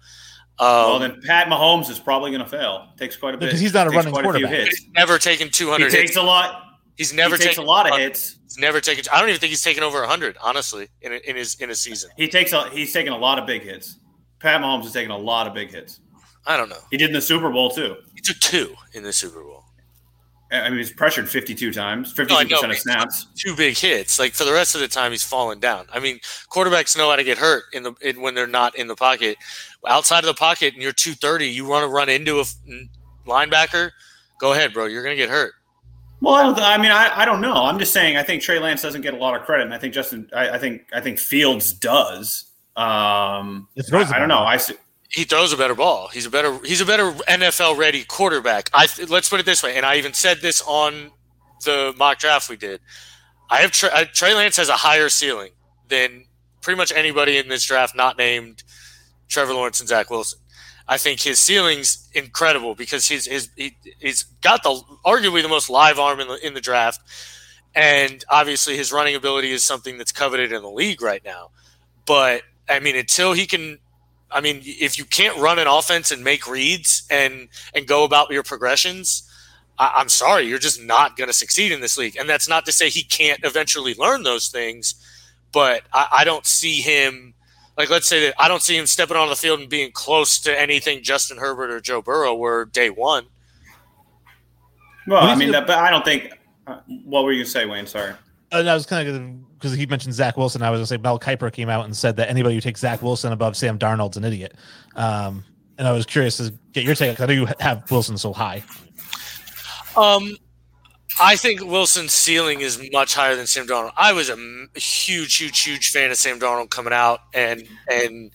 Um, well, then Pat Mahomes is probably going to fail. Takes quite a bit Because he's not a running quite a few quarterback. hits. he's never taken 200. He 200 takes hits. a lot. He's never he takes taken a lot of hits. He's never taken. I don't even think he's taken over 100. Honestly, in a, in his in a season. He takes a, he's taken a lot of big hits. Pat Mahomes has taken a lot of big hits. I don't know. He did in the Super Bowl too. He took two in the Super Bowl. I mean, he's pressured 52 times, No, I 52% know, of snaps. two big hits. Like for the rest of the time, he's falling down. I mean, quarterbacks know how to get hurt in the in, when they're not in the pocket. Outside of the pocket, and you're 230, you want to run into a linebacker. Go ahead, bro. You're gonna get hurt. Well, I, don't, I mean, I, I don't know. I'm just saying. I think Trey Lance doesn't get a lot of credit, and I think Justin. I, I think I think Fields does. Um, It throws the I, I don't know. I see- He throws a better ball. He's a better he's a better NFL ready quarterback. I th- let's put it this way, and I even said this on the mock draft we did. I have Trey, uh, Trey Lance has a higher ceiling than pretty much anybody in this draft, not named Trevor Lawrence and Zach Wilson. I think his ceiling's incredible because he's his he, he's got the arguably the most live arm in the in the draft, and obviously his running ability is something that's coveted in the league right now. But I mean, until he can, I mean, if you can't run an offense and make reads and and go about your progressions, I, am sorry, you're just not going to succeed in this league. And that's not to say he can't eventually learn those things, but I, I don't see him. Like, let's say that I don't see him stepping on the field and being close to anything Justin Herbert or Joe Burrow were day one. Well, I mean, that, but I don't think. Uh, what were you going to say, Wayne? Sorry. Uh, I was kind of because he mentioned Zach Wilson. I was going to say Mel Kiper came out and said that anybody who takes Zach Wilson above Sam Darnold's an idiot. Um, and I was curious to get your take because I know you have Wilson so high. Um, I think Wilson's ceiling is much higher than Sam Darnold. I was a huge, huge, huge fan of Sam Darnold coming out, and and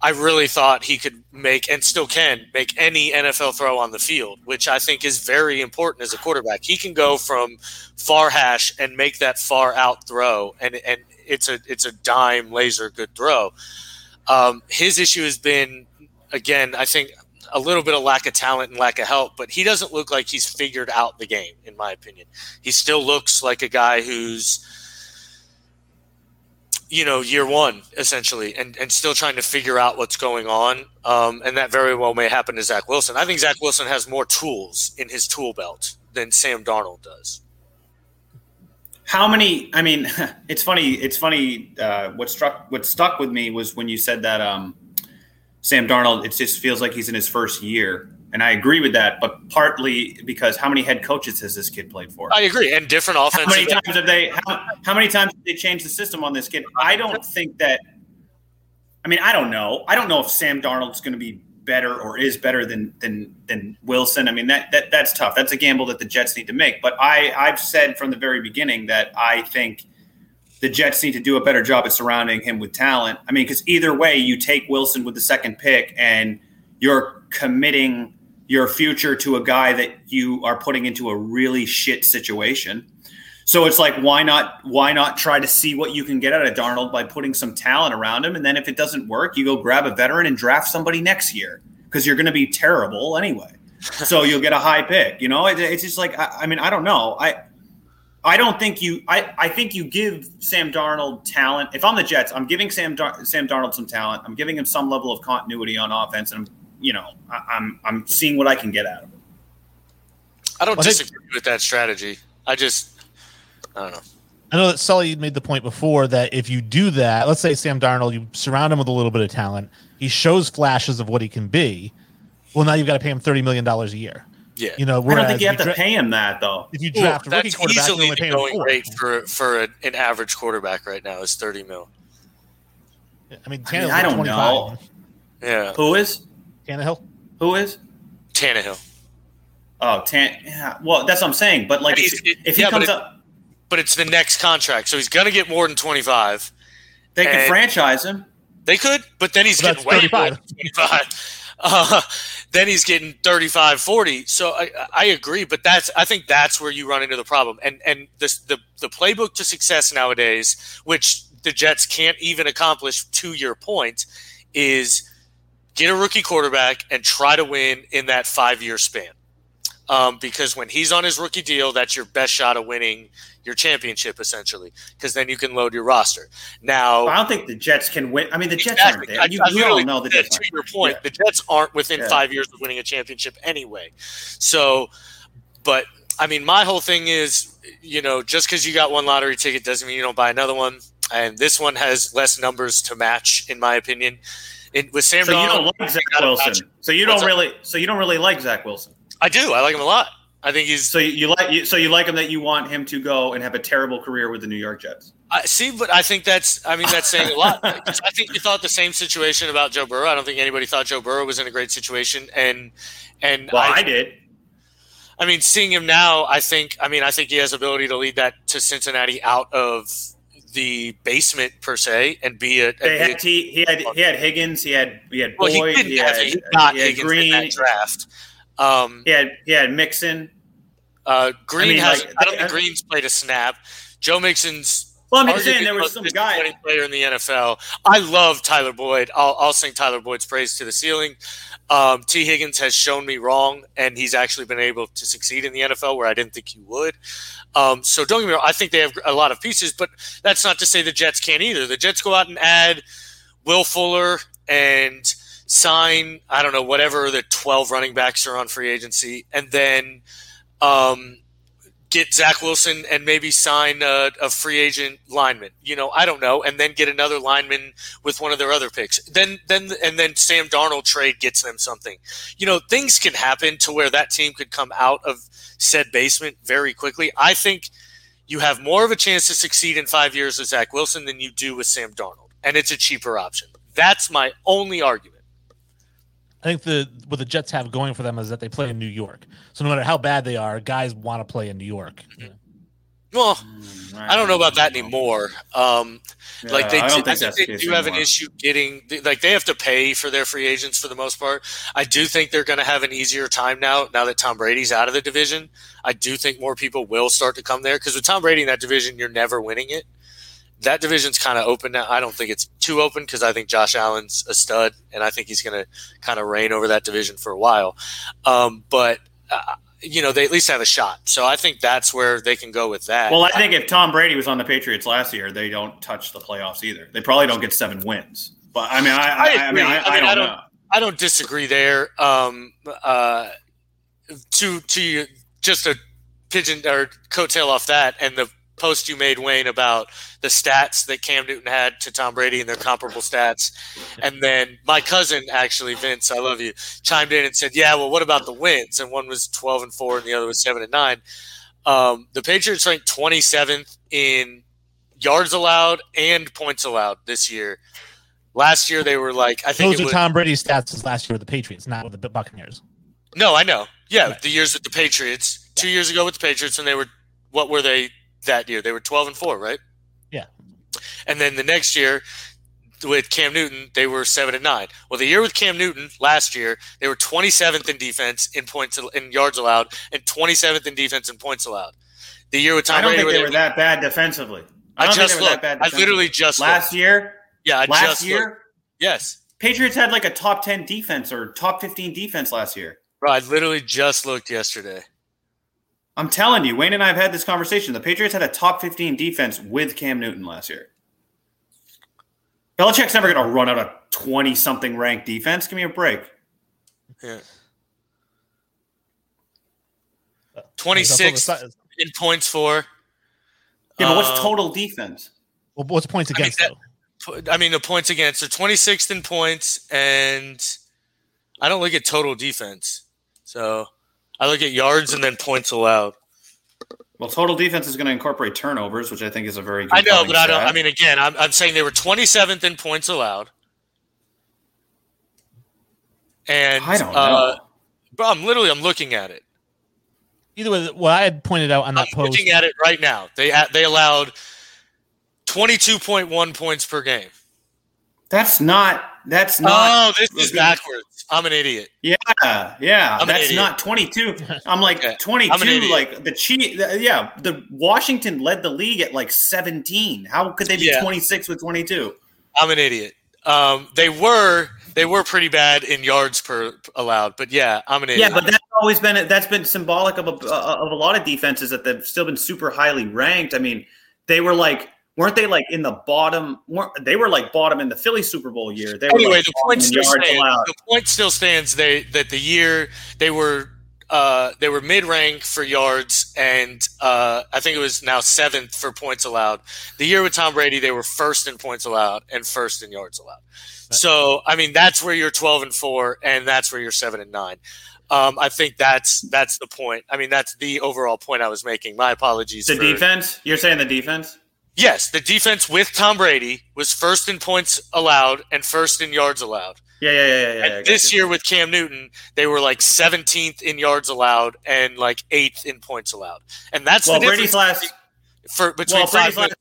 I really thought he could make and still can make any NFL throw on the field, which I think is very important as a quarterback. He can go from far hash and make that far out throw, and and it's a it's a dime laser good throw. Um, his issue has been again, I think a little bit of lack of talent and lack of help, but he doesn't look like he's figured out the game, in my opinion. He still looks like a guy who's, you know, year one essentially, and, and still trying to figure out what's going on. Um, and that very well may happen to Zach Wilson. I think Zach Wilson has more tools in his tool belt than Sam Darnold does. How many? I mean, it's funny. It's funny. Uh, what struck, what stuck with me was when you said that. Um, Sam Darnold, it just feels like he's in his first year. And I agree with that, but partly because how many head coaches has this kid played for? I agree, and different offenses. How many times have they? How, how many times have they changed the system on this kid? I don't think that. I mean, I don't know. I don't know if Sam Darnold's going to be better or is better than than than Wilson. I mean, that that that's tough. That's a gamble that the Jets need to make. But I I've said from the very beginning that I think the Jets need to do a better job at surrounding him with talent. I mean, because either way, you take Wilson with the second pick and you're committing your future to a guy that you are putting into a really shit situation. So it's like, why not? Why not try to see what you can get out of Darnold by putting some talent around him, and then if it doesn't work, you go grab a veteran and draft somebody next year because you're going to be terrible anyway. so you'll get a high pick. You know, it, it's just like, I, I mean, I don't know. I I don't think you. I, I think you give Sam Darnold talent. If I'm the Jets, I'm giving Sam Dar- Sam Darnold some talent. I'm giving him some level of continuity on offense, and I'm you know I, am I'm, I'm seeing what I can get out of him. I don't well, disagree I with that strategy. I just I don't know. I know that Sully made the point before that if you do that, let's say Sam Darnold, you surround him with a little bit of talent, he shows flashes of what he can be. Well, now you've got to pay him thirty million dollars a year. Yeah, you know, I don't think you have to dra- pay him that though. If you draft well, a rookie quarterback, easily the going rate for for an average quarterback right now is thirty mil. I mean, I, mean, I don't 25. know. Yeah, who is Tannehill? Who is Tannehill? Oh, Tan. Yeah, well, that's what I'm saying. But like, if, if he yeah, comes but it, up, but it's the next contract, so he's going to get more than twenty five. They can franchise him. They could, but then he's well, getting way more than twenty five. Uh, then he's getting 35, 40. So I, I agree, but that's I think that's where you run into the problem. And and this, the the playbook to success nowadays, which the Jets can't even accomplish to your point, is get a rookie quarterback and try to win in that five year span. Um, because when he's on his rookie deal, that's your best shot of winning your championship essentially, because then you can load your roster. Now, I don't think the Jets can win. I mean, the Jets aren't there. You, I, don't know the difference. To your point, yeah. the Jets aren't within yeah. five years of winning a championship anyway. So, but I mean, my whole thing is, you know, just because you got one lottery ticket doesn't mean you don't buy another one. And this one has less numbers to match, in my opinion. It, with Sam, so Donald, you don't like Zach Wilson. So you don't really, so you don't really like Zach Wilson. I do. I like him a lot. I think he's so you like you, so you like him that you want him to go and have a terrible career with the New York Jets. I see, but I think that's I mean that's saying a lot. I think you thought the same situation about Joe Burrow. I don't think anybody thought Joe Burrow was in a great situation, and and well, I, I did. I mean, seeing him now, I think I mean I think he has ability to lead that to Cincinnati out of the basement per se and be a. They had T, he had he had Higgins, he had he had Boyd, well, he, he, had, he, got he had Higgins Green, in that draft. Um, he had he had Mixon. Uh, Green I mean, has. Like, I don't think Green's played a snap. Joe Mixon's. Well, I'm just saying there was some guy player in the NFL. I love Tyler Boyd. I'll, I'll sing Tyler Boyd's praise to the ceiling. Um, T. Higgins has shown me wrong, and he's actually been able to succeed in the NFL where I didn't think he would. Um, so don't get me wrong. I think they have a lot of pieces, but that's not to say the Jets can't either. The Jets go out and add Will Fuller and sign I don't know whatever the twelve running backs are on free agency, and then Um, get Zach Wilson and maybe sign a, a, free agent lineman. You know, I don't know, and then get another lineman with one of their other picks. Then, then, and then Sam Darnold trade gets them something. You know, things can happen to where that team could come out of said basement very quickly. I think you have more of a chance to succeed in five years with Zach Wilson than you do with Sam Darnold, and it's a cheaper option. That's my only argument. I think the what the Jets have going for them is that they play in New York. So no matter how bad they are, guys want to play in New York. Well, mm, I don't know about that anymore. Um, yeah, like they, I, do, I think, they do have an issue getting like they have to pay for their free agents for the most part. I do think they're going to have an easier time now. Now that Tom Brady's out of the division, I do think more people will start to come there because with Tom Brady in that division, you're never winning it that division's kind of open now. I don't think it's too open because I think Josh Allen's a stud, and I think he's going to kind of reign over that division for a while. Um, but uh, you know, they at least have a shot. So I think that's where they can go with that. Well, I think if Tom Brady was on the Patriots last year, they don't touch the playoffs either. They probably don't get seven wins. But I mean, I, I, I, I mean, I, I, mean, don't, don't I don't disagree there. Um, uh, to to just a pigeon or coattail off that, and the post you made, Wayne, about the stats that Cam Newton had to Tom Brady and their comparable stats. And then my cousin, actually, Vince, I love you, chimed in and said, Yeah, well, what about the wins? And one was 12 and 4 and the other was 7 and 9. Um, the Patriots ranked 27th in yards allowed and points allowed this year. Last year they were like I think those are was, Tom Brady's stats last year with the Patriots, not with the Buccaneers. No, I know. Yeah, the years with the Patriots. Two years ago with the Patriots, and they were what were they that year. They were 12 and 4, right? Yeah. And then the next year with Cam Newton, they were 7 and 9. Well, the year with Cam Newton last year, they were 27th in defense in points in yards allowed and 27th in defense in points allowed. The year with Tom I don't Brady, think they were that bad defensively. I, I just looked. I literally just last looked. year. Yeah, I last year. Looked. Yes. Patriots had like a top 10 defense or top 15 defense last year. Bro, I literally just looked yesterday. I'm telling you, Wayne and I have had this conversation. The Patriots had a top 15 defense with Cam Newton last year. Belichick's never going to run out a 20 something ranked defense. Give me a break. Yeah. 26 in points for. Yeah, but what's um, total defense? Well, what's points against, I mean, that, I mean, the points against. So 26th in points, and I don't look at total defense. So I look at yards and then points allowed. Well, total defense is going to incorporate turnovers, which I think is a very. Good. I know, but I don't. I mean, again, I'm, I'm saying they were 27th in points allowed, and I don't uh, know. But I'm literally I'm looking at it. Either way, what I had pointed out on that I'm post. Looking at it right now, they they allowed 22.1 points per game. That's not. That's not. Oh, this is backwards. I'm an idiot. Yeah, yeah. I'm that's not 22. I'm like okay. 22. I'm like the cheat. Yeah, the Washington led the league at like 17. How could they be yeah. 26 with 22? I'm an idiot. Um, they were they were pretty bad in yards per allowed, but yeah, I'm an idiot. Yeah, but that's always been that's been symbolic of a of a lot of defenses that they've still been super highly ranked. I mean, they were like weren't they like in the bottom? They were like bottom in the Philly Super Bowl year. They anyway, like the point still stands. The point still stands. They that the year they were uh, they were mid rank for yards, and uh, I think it was now seventh for points allowed. The year with Tom Brady, they were first in points allowed and first in yards allowed. So I mean, that's where you're 12 and four, and that's where you're seven and nine. Um, I think that's that's the point. I mean, that's the overall point I was making. My apologies. The for, defense. You're saying the defense. Yes, the defense with Tom Brady was first in points allowed and first in yards allowed. Yeah, yeah, yeah, yeah. And this you. year with Cam Newton, they were like 17th in yards allowed and like eighth in points allowed. And that's well, the Brady's last for between well, Brady's last,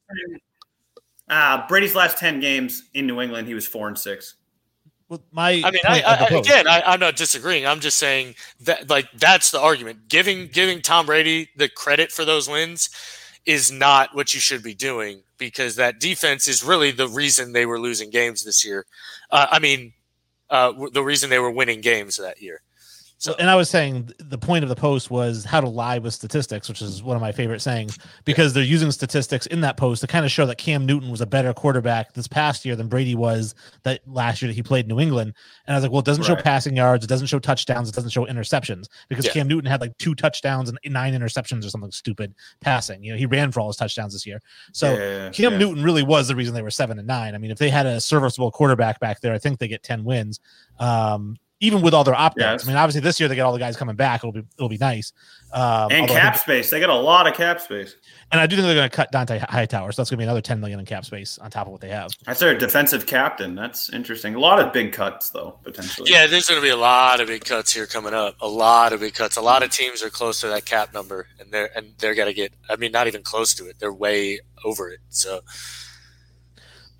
uh, Brady's last 10 games in New England, he was four and six. Well, my I mean, I, I, again, I, I'm not disagreeing. I'm just saying that like that's the argument. Giving giving Tom Brady the credit for those wins is not what you should be doing because that defense is really the reason they were losing games this year. Uh, I mean, uh, the reason they were winning games that year. So, and I was saying the point of the post was how to lie with statistics, which is one of my favorite sayings because they're using statistics in that post to kind of show that Cam Newton was a better quarterback this past year than Brady was that last year that he played New England. And I was like, well, it doesn't right. show passing yards, it doesn't show touchdowns, it doesn't show interceptions because yeah. Cam Newton had like two touchdowns and nine interceptions or something stupid passing. You know, he ran for all his touchdowns this year. So yeah, Cam Newton really was the reason they were seven and nine. I mean, if they had a serviceable quarterback back there, I think they get 10 wins. Um, even with all their opt outs. Yes. I mean, obviously this year they get all the guys coming back. It'll be it'll be nice. Um, and cap think, space, they got a lot of cap space. And I do think they're going to cut Dont'a Hightower, so that's going to be another ten million in cap space on top of what they have. That's their defensive captain. That's interesting. A lot of big cuts though, potentially. Yeah, there's going to be a lot of big cuts here coming up. A lot of big cuts. A lot of teams are close to that cap number, and they're and they're going to get. I mean, not even close to it. They're way over it. So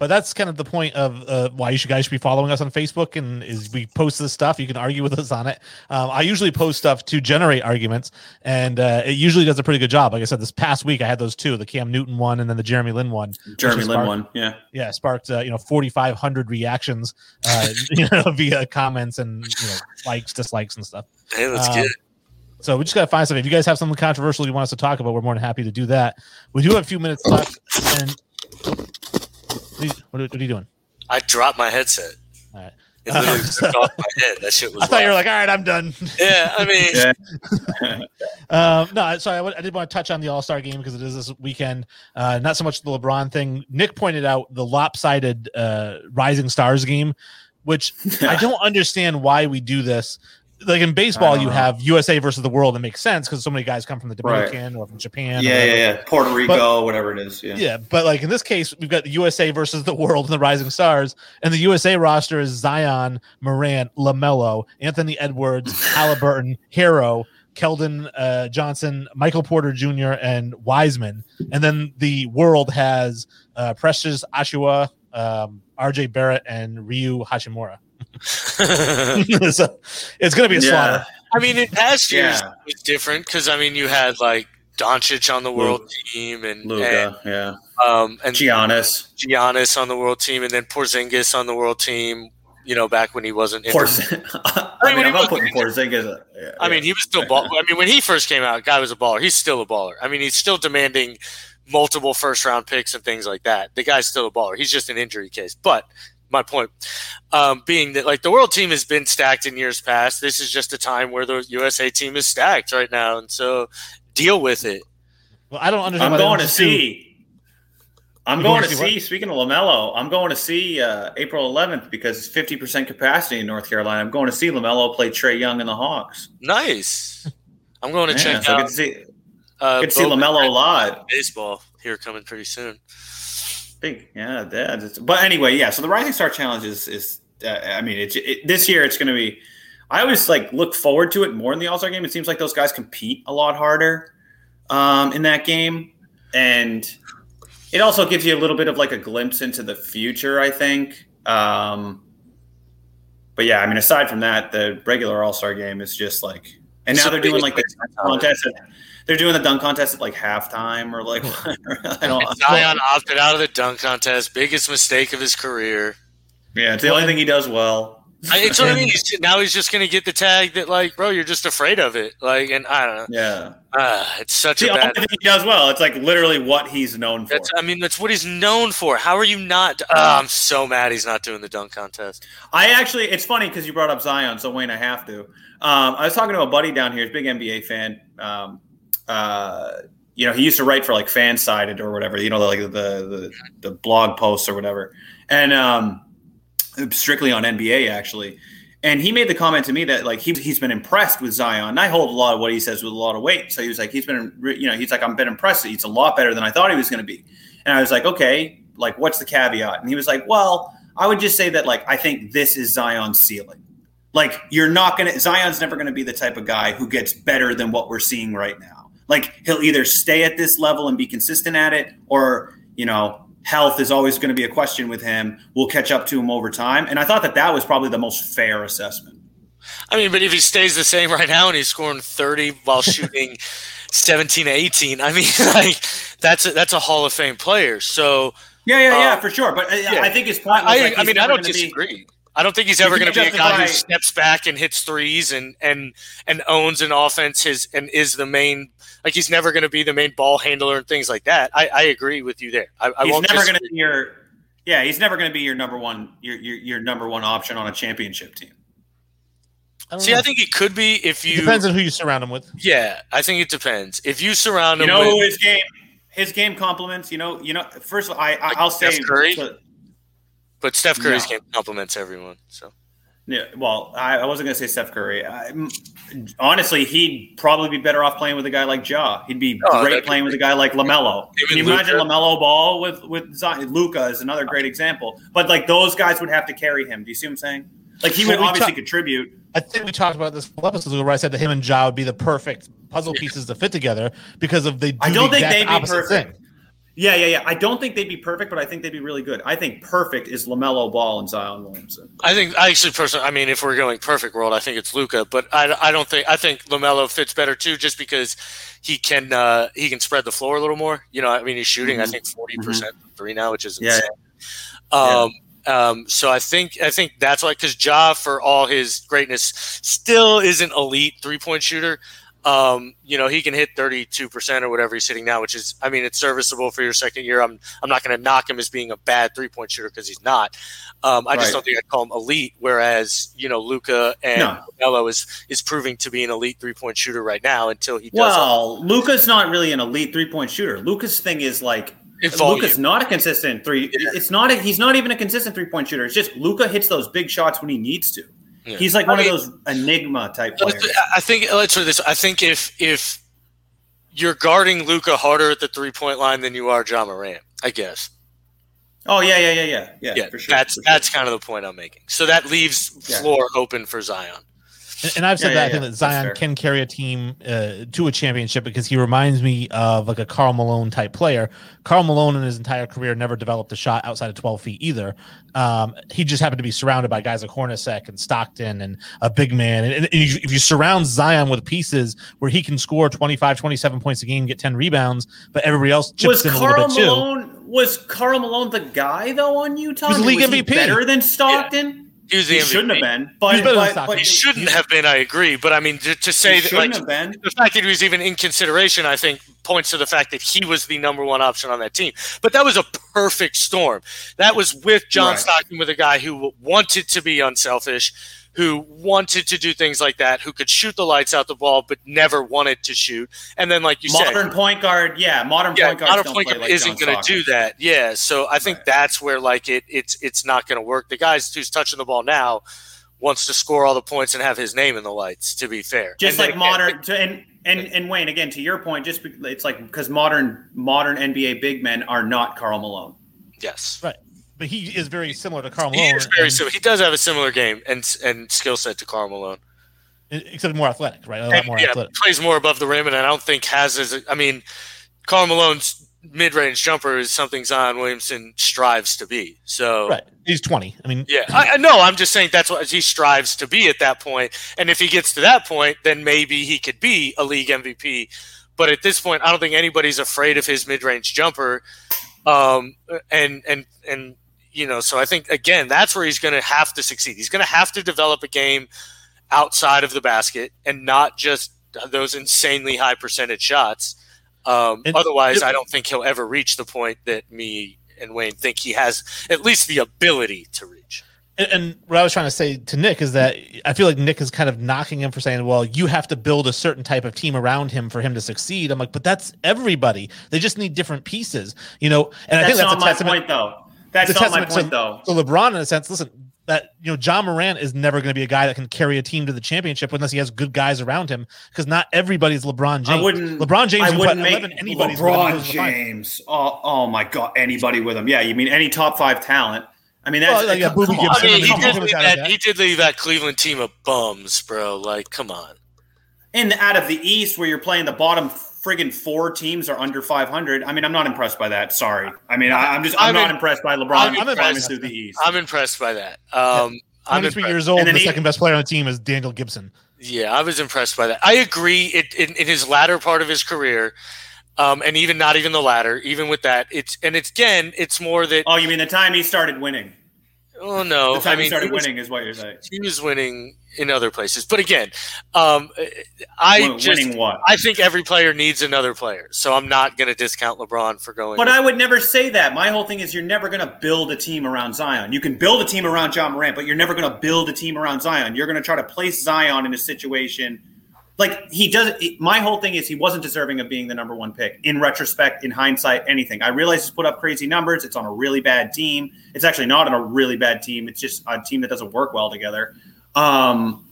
but that's kind of the point of uh, why you should guys should be following us on Facebook. And is we post this stuff, you can argue with us on it. Um, I usually post stuff to generate arguments, and uh, it usually does a pretty good job. Like I said, this past week I had those two: the Cam Newton one and then the Jeremy Lin one. Jeremy Lin one, yeah, yeah, sparked uh, you know forty five hundred reactions, uh, you know, via comments and you know likes, dislikes, and stuff. Hey, that's um, good. So we just gotta find something. If you guys have something controversial you want us to talk about, we're more than happy to do that. We do have a few minutes left, and what are, you, what are you doing? I dropped my headset. All right. It literally um, off my head. That shit was. I thought wild. you were like, all right, I'm done. Yeah, I mean, yeah. um, no, sorry, I, I, did want to touch on the All Star game because it is this weekend. Uh, not so much the LeBron thing. Nick pointed out the lopsided uh, Rising Stars game, which I don't understand why we do this like in baseball, you have USA versus the world. That makes sense because so many guys come from the Dominican right. or from Japan. Yeah, yeah, yeah, Puerto Rico, but, whatever it is. Yeah. yeah, but like in this case, we've got the USA versus the world and the Rising Stars, and the USA roster is Zion, Morant, Lamelo, Anthony Edwards, Haliburton, Herro. Keldon uh, Johnson, Michael Porter Jr., and Wiseman. And then the world has uh, Precious Achiuwa, um, RJ Barrett, and Ryu Hachimura. so it's going to be a yeah. slaughter. I mean, in past years yeah. it was different because I mean, you had like Doncic on the world Luke, team and Luka, and, yeah, um, and Giannis, Giannis on the world team, and then Porzingis on the world team. You know, back when he wasn't. Porz- I, I mean, I'm not putting Porzingis. Yeah, I mean, he was still ball. I mean, when he first came out, guy was a baller. He's still a baller. I mean, he's still demanding multiple first round picks and things like that. The guy's still a baller. He's just an injury case. But my point um, being that like the world team has been stacked in years past. This is just a time where the USA team is stacked right now, and so deal with it. Well, I don't understand. I'm going to see. I'm going to see. Speaking of Lamelo, I'm going to see uh, April 11th because it's 50 percent capacity in North Carolina. I'm going to see Lamelo play Trae Young and the Hawks. Nice. I'm going to yeah, check so out. Get to see, uh, get to see Lamelo live. Baseball here coming pretty soon. Big, yeah, yeah. But anyway, yeah. So the Rising Star Challenge is is. Uh, I mean, it, it, this year it's going to be. I always like look forward to it more in the All Star game. It seems like those guys compete a lot harder um, in that game, and it also gives you a little bit of like a glimpse into the future. I think. Um, but yeah, I mean, aside from that, the regular All Star game is just like, and now so they're doing like the contest. At, they're doing the dunk contest at like halftime or like I don't. Zion opted out of the dunk contest. Biggest mistake of his career. Yeah, it's the only thing he does well. I, it's what I mean. He's, now he's just going to get the tag that, like, bro, you're just afraid of it. Like, and I don't know. Yeah. Uh, it's such the a bad. thing he does well. It's like literally what he's known for. That's, I mean, that's what he's known for. How are you not? Oh, I'm so mad he's not doing the dunk contest. I actually, it's funny because you brought up Zion, so Wayne, I have to. Um, I was talking to a buddy down here, he's a big NBA fan. Um, uh, you know, he used to write for like Fansided or whatever, you know, like the the, the blog posts or whatever, and um, strictly on NBA actually. And he made the comment to me that like he, he's been impressed with Zion. And I hold a lot of what he says with a lot of weight. So he was like, he's been, you know, he's like, I'm been impressed. He's a lot better than I thought he was going to be. And I was like, okay, like what's the caveat? And he was like, well, I would just say that like I think this is Zion's ceiling. Like you're not gonna Zion's never gonna be the type of guy who gets better than what we're seeing right now. Like he'll either stay at this level and be consistent at it, or you know, health is always going to be a question with him. We'll catch up to him over time. And I thought that that was probably the most fair assessment. I mean, but if he stays the same right now and he's scoring 30 while shooting 17 18, I mean, like that's a, that's a Hall of Fame player. So yeah, yeah, yeah, um, for sure. But uh, yeah. I think his point. I, like I mean, I don't disagree. Be, I don't think he's ever going to be a guy who steps back and hits threes and and and owns an offense. His and is the main like he's never going to be the main ball handler and things like that. I, I agree with you there. I, I he's won't never going to be your. Yeah, he's never going to be your number one. Your, your your number one option on a championship team. I See, know. I think he could be if it you. depends on who you surround him with. Yeah, I think it depends. If you surround You him know who with his game his game compliments. You know you know. First of all, I, I I'll Steph say. Curry? so- But Steph Curry's No. game complements everyone. So Yeah, well, I, I wasn't going to say Steph Curry. I, honestly, he'd probably be better off playing with a guy like Ja. He'd be Oh, that'd great be playing with a guy like Lamelo. Can you and imagine Lamelo Ball with with Zion? Luka is another great example. But like those guys would have to carry him. Do you see what I'm saying? Like he Well, would we obviously talk- contribute. I think we talked about this a couple episodes ago where I said that him and Ja would be the perfect puzzle pieces to fit together because of they do I don't the think exact they'd be perfect. thing. Yeah, yeah, yeah. I don't think they'd be perfect, but I think they'd be really good. I think perfect is Lamelo Ball and Zion Williamson. I think I actually personally, I mean, if we're going perfect world, I think it's Luka. But I, I don't think I think Lamelo fits better too, just because he can uh, he can spread the floor a little more. You know, I mean, he's shooting I Mhm. think forty percent from three now, which is Yeah, insane. Um, um, so I think I think that's why because Ja, for all his greatness, still isn't elite three point shooter. Um, you know, he can hit thirty two percent or whatever he's hitting now, which is I mean, it's serviceable for your second year. I'm I'm not going to knock him as being a bad three point shooter because he's not. Um, I just don't think I'd call him elite. Whereas you know, Luka and No. Is is proving to be an elite three point shooter right now until he does Well, Luka's not really an elite three point shooter. Luka's thing is like. Luka's not a consistent three. Yeah. It's not. A, he's not even a consistent three point shooter. It's just Luka hits those big shots when he needs to. Yeah. He's like I one mean- of those enigma type players. I think let's say this. I think if if you're guarding Luka harder at the three point line than you are Ja Morant, I guess. Oh yeah, yeah, yeah, yeah, yeah. Yeah, for sure. that's for sure. that's kind of the point I'm making. So that leaves Yeah. floor open for Zion. And, and I've said Yeah, that yeah, I think yeah. that Zion can carry a team uh, to a championship because he reminds me of like a Karl Malone type player. Karl Malone in his entire career never developed a shot outside of 12 feet either. Um, he just happened to be surrounded by guys like Hornacek and Stockton and a big man. And, and if you- surround Zion with pieces where he can score 25, 27 points a game, get 10 rebounds, but everybody else chips was in a Karl little bit too. Malone was Karl Malone the guy though on Utah? He was the league he MVP. better than Stockton? He was the He MVP. shouldn't have been. But, He's better than but, but He shouldn't have been. I agree, but I mean to, to say he that like have been. the fact that he was even in consideration, I think, points to the fact that he was the number one option on that team. But that was a perfect storm. That was with John Right. Stockton, with a guy who wanted to be unselfish, who wanted to do things like that, who could shoot the lights out the ball, but never wanted to shoot. And then, like you Modern said, modern point guard, yeah, modern yeah, point guards modern point guard like isn't going to do that. Yeah, so I think Right. that's where like it it's it's not going to work. The guy who's touching the ball now wants to score all the points and have his name in the lights. To be fair, Just And like then- modern, to, and and and Wayne again to your point, just be- it's like because modern modern NBA big men are not Karl Malone. yes. Right. But he is very similar to Karl Malone. He is very similar. He does have a similar game and and skill set to Karl Malone. Except more athletic, right? A lot And, more yeah, athletic. plays more above the rim, and I don't think has as. I mean, Karl Malone's mid-range jumper is something Zion Williamson strives to be. So. Right. He's 20. I mean, Yeah, I, I'm just saying that's what he strives to be at that point. And if he gets to that point, then maybe he could be a league MVP. But at this point, I don't think anybody's afraid of his mid-range jumper. Um, and and and you know, so I think again, that's where he's going to have to succeed. He's going to have to develop a game outside of the basket and not just those insanely high percentage shots. Um, And- otherwise, I don't think he'll ever reach the point that me and Wayne think he has at least the ability to reach. And, and what I was trying to say to Nick is that I feel like Nick is kind of knocking him for saying, "Well, you have to build a certain type of team around him for him to succeed." I'm like, but that's everybody. They just need different pieces, you know. And I think that's not a my testament point, though. That's It's a not my testament to- point, though. So LeBron in a sense. Listen, that you know, Ja Morant is never going to be a guy that can carry a team to the championship unless he has good guys around him. Because not everybody's LeBron James. I wouldn't. LeBron James I wouldn't put make 11 anybody's LeBron goes to the finals. James. Oh, oh my God! Anybody with him? Yeah, you mean any top five talent? I mean, that's Well, like, yeah, come on. Gibson, I mean, he did, leave that, that. he did leave that Cleveland team of bums, bro. Like, come on. And out of the East, where you're playing the bottom friggin' four teams are under 500. I mean, I'm not impressed by that. Sorry. I mean, I, I'm just I'm, I'm not in- impressed by LeBron I'm climbing impressed. through the East. I'm impressed by that. Um, I'm 23 impressed. years old. And And the he- second best player on the team is Daniel Gibson. Yeah, I was impressed by that. I agree. It in, in his latter part of his career, um, and even not even the latter, even with that, it's and it's again, it's more that oh, you mean the time he started winning? Oh no! The time I mean, he started he was, winning is what you're saying. he was winning in other places, but again, um, I Win- just what? I think every player needs another player, so I'm not going to discount LeBron for going. But I would never say that. My whole thing is you're never going to build a team around Zion. You can build a team around Ja Morant, but you're never going to build a team around Zion. You're going to try to place Zion in a situation like he does. My whole thing is he wasn't deserving of being the number one pick. In retrospect, in hindsight, anything. I realize he's put up crazy numbers. It's on a really bad team. It's actually not on a really bad team. It's just a team that doesn't work well together. Um,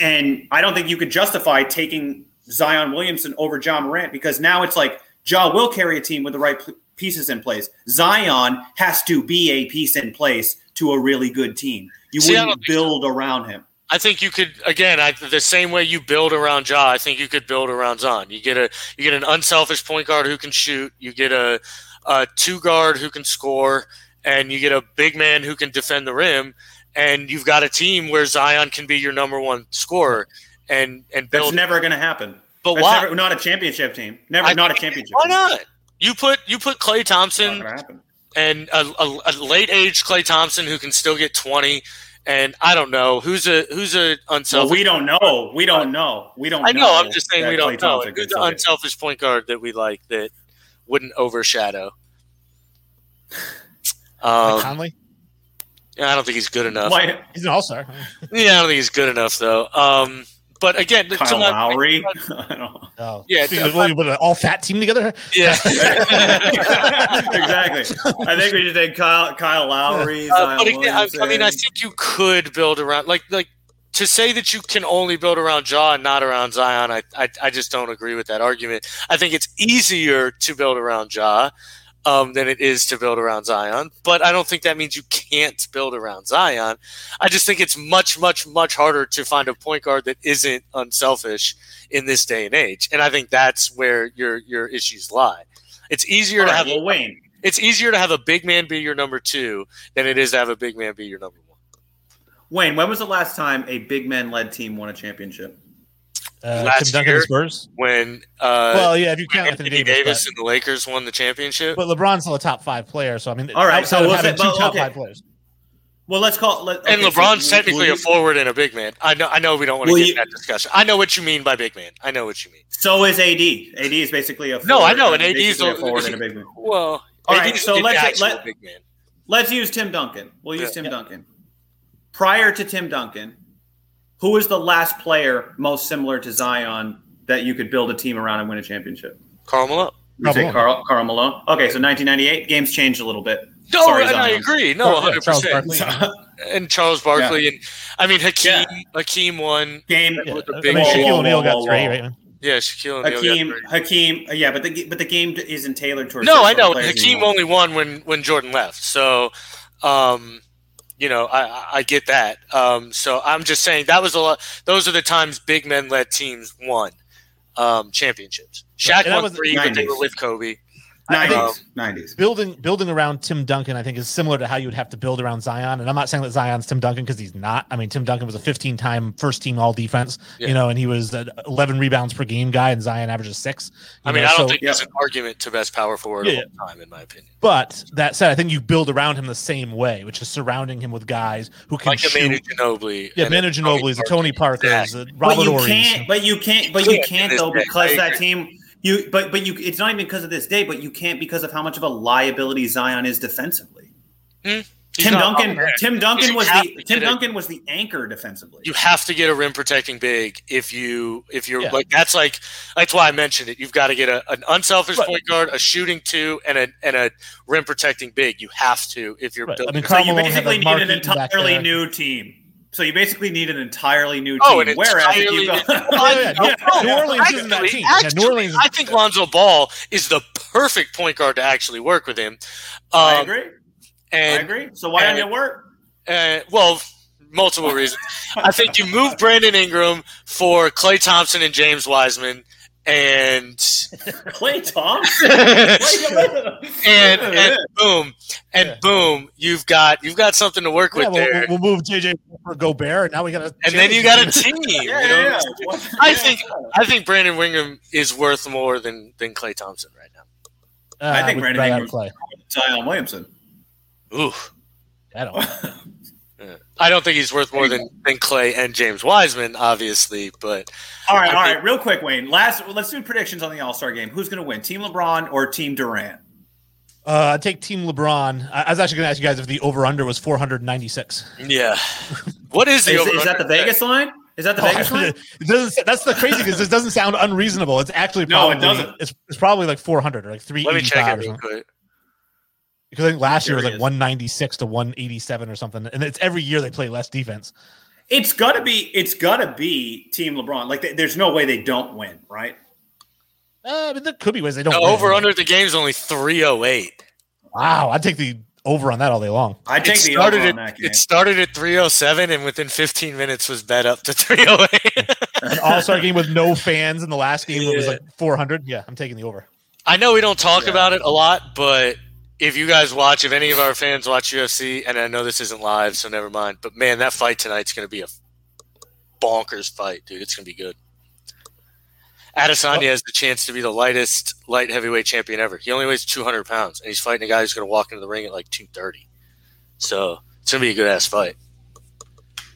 and I don't think you could justify taking Zion Williamson over Ja Morant because now it's like Ja will carry a team with the right p- pieces in place. Zion has to be a piece in place to a really good team. You See, wouldn't think so. build around him. I think you could again. I, the same way you build around Ja, I think you could build around Zion. You get a you get an unselfish point guard who can shoot. You get a, a two guard who can score, and you get a big man who can defend the rim. And you've got a team where Zion can be your number one scorer, and and That's never going to happen. but That's why? never, not a championship team. Never, I not a championship. Why not? You put you put Klay Thompson and a, a, a late age Klay Thompson who can still get twenty, and I don't know who's a who's a Well, unselfish. we don't know. We don't know. We don't. I know. I'm just saying that we don't know. Who's could the unselfish point guard that we like that wouldn't overshadow? Um, Conley, yeah, I don't think he's good enough. Why- he's an all star. Yeah, I don't think he's good enough though. Um, but again, to Kyle my- Lowry. I don't. Oh, Yeah, Speaking of, what, an all fat team together. Yeah. exactly. I think we should take Kyle, Kyle Lowry. Uh, but again, I, I mean, I think you could build around like like to say that you can only build around Ja and not around Zion. I, I I just don't agree with that argument. I think it's easier to build around Ja um, than it is to build around Zion. But I don't think that means you can't build around Zion. I just think it's much much much harder to find a point guard that isn't unselfish in this day and age. And I think that's where your your issues lie. It's easier All to right, have well, Wayne. it's easier to have a big man be your number two than it is to have a big man be your number one. Wayne, when was the last time a big man led team won a championship? Uh, Last Tim Duncan year? Spurs. When uh, well, yeah, if you count Anthony Anthony Davis, Davis, and the Lakers won the championship. but, but LeBron's still a top five player. So I mean, All right, outside so of we'll having say- two but, top okay. five players. Well, let's call. Let, and okay, so LeBron's will- technically will a forward and a big man. I know. I know we don't want to get you- in that discussion. I know what you mean by big man. I know what you mean. So is AD. AD is basically a No, I forward- know, and AD is a a- forward and a big man. Well, All AD so let's- let- big man. Let's use Tim Duncan. We'll use Yeah. Tim Duncan. Prior to Tim Duncan, who was the last player most similar to Zion that you could build a team around and win a championship? Karl Malone. You say Karl, Karl Malone. Okay, so 1998 games changed a little bit. No, Sorry, and I agree. No, Oh, yeah, hundred Charles percent. Barkley. And Charles Barkley, and I mean Hakeem. Yeah. Hakeem won. Game Yeah, With the I mean, Shaquille O'Neal got three, whoa. right? Yeah, Shaquille O'Neal. got Hakeem, three. Hakeem, yeah, but the but the game isn't tailored towards. No, I know. Hakeem anymore. only won when when Jordan left. So, um, you know, I I- get that. Um, so I'm just saying that was a lot. Those are the times big men led teams won um, championships. Shaq won three, but they were with Kobe. I think- 90s, 90s. Um, building building around Tim Duncan, I think, is similar to how you would have to build around Zion. And I'm not saying that Zion's Tim Duncan because he's not. I mean, Tim Duncan was a 15 time first team All Defense, Yeah. you know, and he was an 11 rebounds per game guy, and Zion averages six. I mean, know, I don't so- think there's an argument to best power forward Yeah. of all time, in my opinion. But that said, I think you build around him the same way, which is surrounding him with guys who can Like a shoot. Manu Ginobili. yeah, Manu Ginobili's, Tony Parkers, uh, Exactly. the But you Ory's. can't. But you can't. But you can't though because that team. You. But but you. It's not even because of this day. But you can't because of how much of a liability Zion is defensively. He's Tim Duncan. Tim Duncan was the Tim get a- Duncan was the anchor defensively. you have to get a rim protecting big if you if you're Yeah. like that's like that's why I mentioned it. You've got to get a, an unselfish Right. point guard, a shooting two, and a and a rim protecting big. You have to if you're Right. building. I mean, so you basically need an entirely new team. So you basically need an entirely new team. Oh, an Whereas if you entirely- go, Oh, yeah, No, no, New no, Orleans isn't that actually- team. Yeah, New Orleans. I think Lonzo Ball is the perfect point guard to actually work with him. I Um, agree. I agree. So why and- don't it work? Uh, well, multiple reasons. I think you move Brandon Ingram for Klay Thompson and James Wiseman, and Klay Thompson. and and boom, and Yeah. boom, you've got you've got something to work Yeah, with we'll, there, we'll move JJ for Gobert, and now we got a and then you got a team. Yeah, you yeah, know? yeah. I think I think Brandon Wingham is worth more than than Klay Thompson right now. Uh, I think Brandon Wingham Ingram's- Zion Williamson. Ooh, I don't. know. Yeah. I don't think he's worth more than, than Klay and James Wiseman, obviously, but All right, I all think- right, real quick, Wayne. Last, let's do predictions on the All Star game. Who's going to win, Team LeBron or Team Durant? Uh, I'd take Team LeBron. I, I was actually going to ask you guys if the over under was 496. yeah. What is the Is, is that the Vegas line? Is that the Oh, Vegas line? it doesn't, that's the crazy because it doesn't sound unreasonable. It's actually No, it probably, doesn't. It's, it's probably like 400 or like Let me 385 check or it real quick. Because I think last year was like 196 to 187 or something, and it's every year they play less defense. It's gotta be. It's gotta be Team LeBron. Like, th- there's no way they don't win, right? Uh, but there could be ways they don't. The win. over under the game's only 308. Wow, I'd take the over on that all day long. I take it the started over on at that game. it started at 307 and within 15 minutes was bet up to 308. An All Star game with no fans in the last game it was like 400. Yeah, I'm taking the over. I know we don't talk Yeah. about it a lot, but if you guys watch, if any of our fans watch UFC, and I know this isn't live, so never mind. But man, that fight tonight's going to be a bonkers fight, dude. It's going to be good. Adesanya has the chance to be the lightest light heavyweight champion ever. He only weighs 200 pounds, and he's fighting a guy who's going to walk into the ring at like 230. So it's going to be a good ass fight.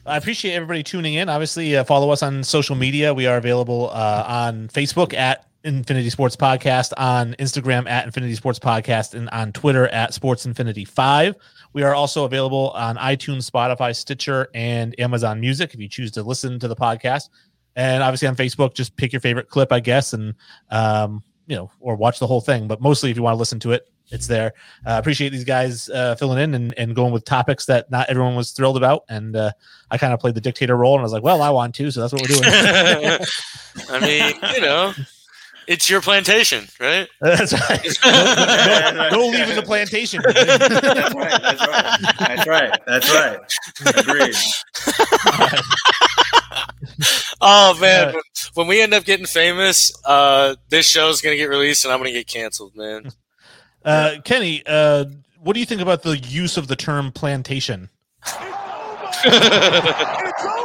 I appreciate everybody tuning in. Obviously, uh, follow us on social media. We are available uh, on Facebook at Infinity Sports Podcast, on Instagram at Infinity Sports Podcast, and on Twitter at Sports Infinity Five. We are also available on iTunes, Spotify, Stitcher, and Amazon Music if you choose to listen to the podcast. And obviously on Facebook, just pick your favorite clip, I guess, and um, you know, or watch the whole thing. But mostly, if you want to listen to it, it's there. Uh, appreciate these guys uh, filling in and, and going with topics that not everyone was thrilled about. And uh, I kind of played the dictator role, and I was like, well, I want to, so that's what we're doing. I mean, you know, it's your plantation, right? that's right. No, no, no leaving the plantation. That's right. That's right. That's right. That's right. Agreed. Oh man, when, when we end up getting famous, uh, this show's gonna get released and I'm gonna get canceled, man. Uh, Kenny, uh, what do you think about the use of the term plantation? It's over!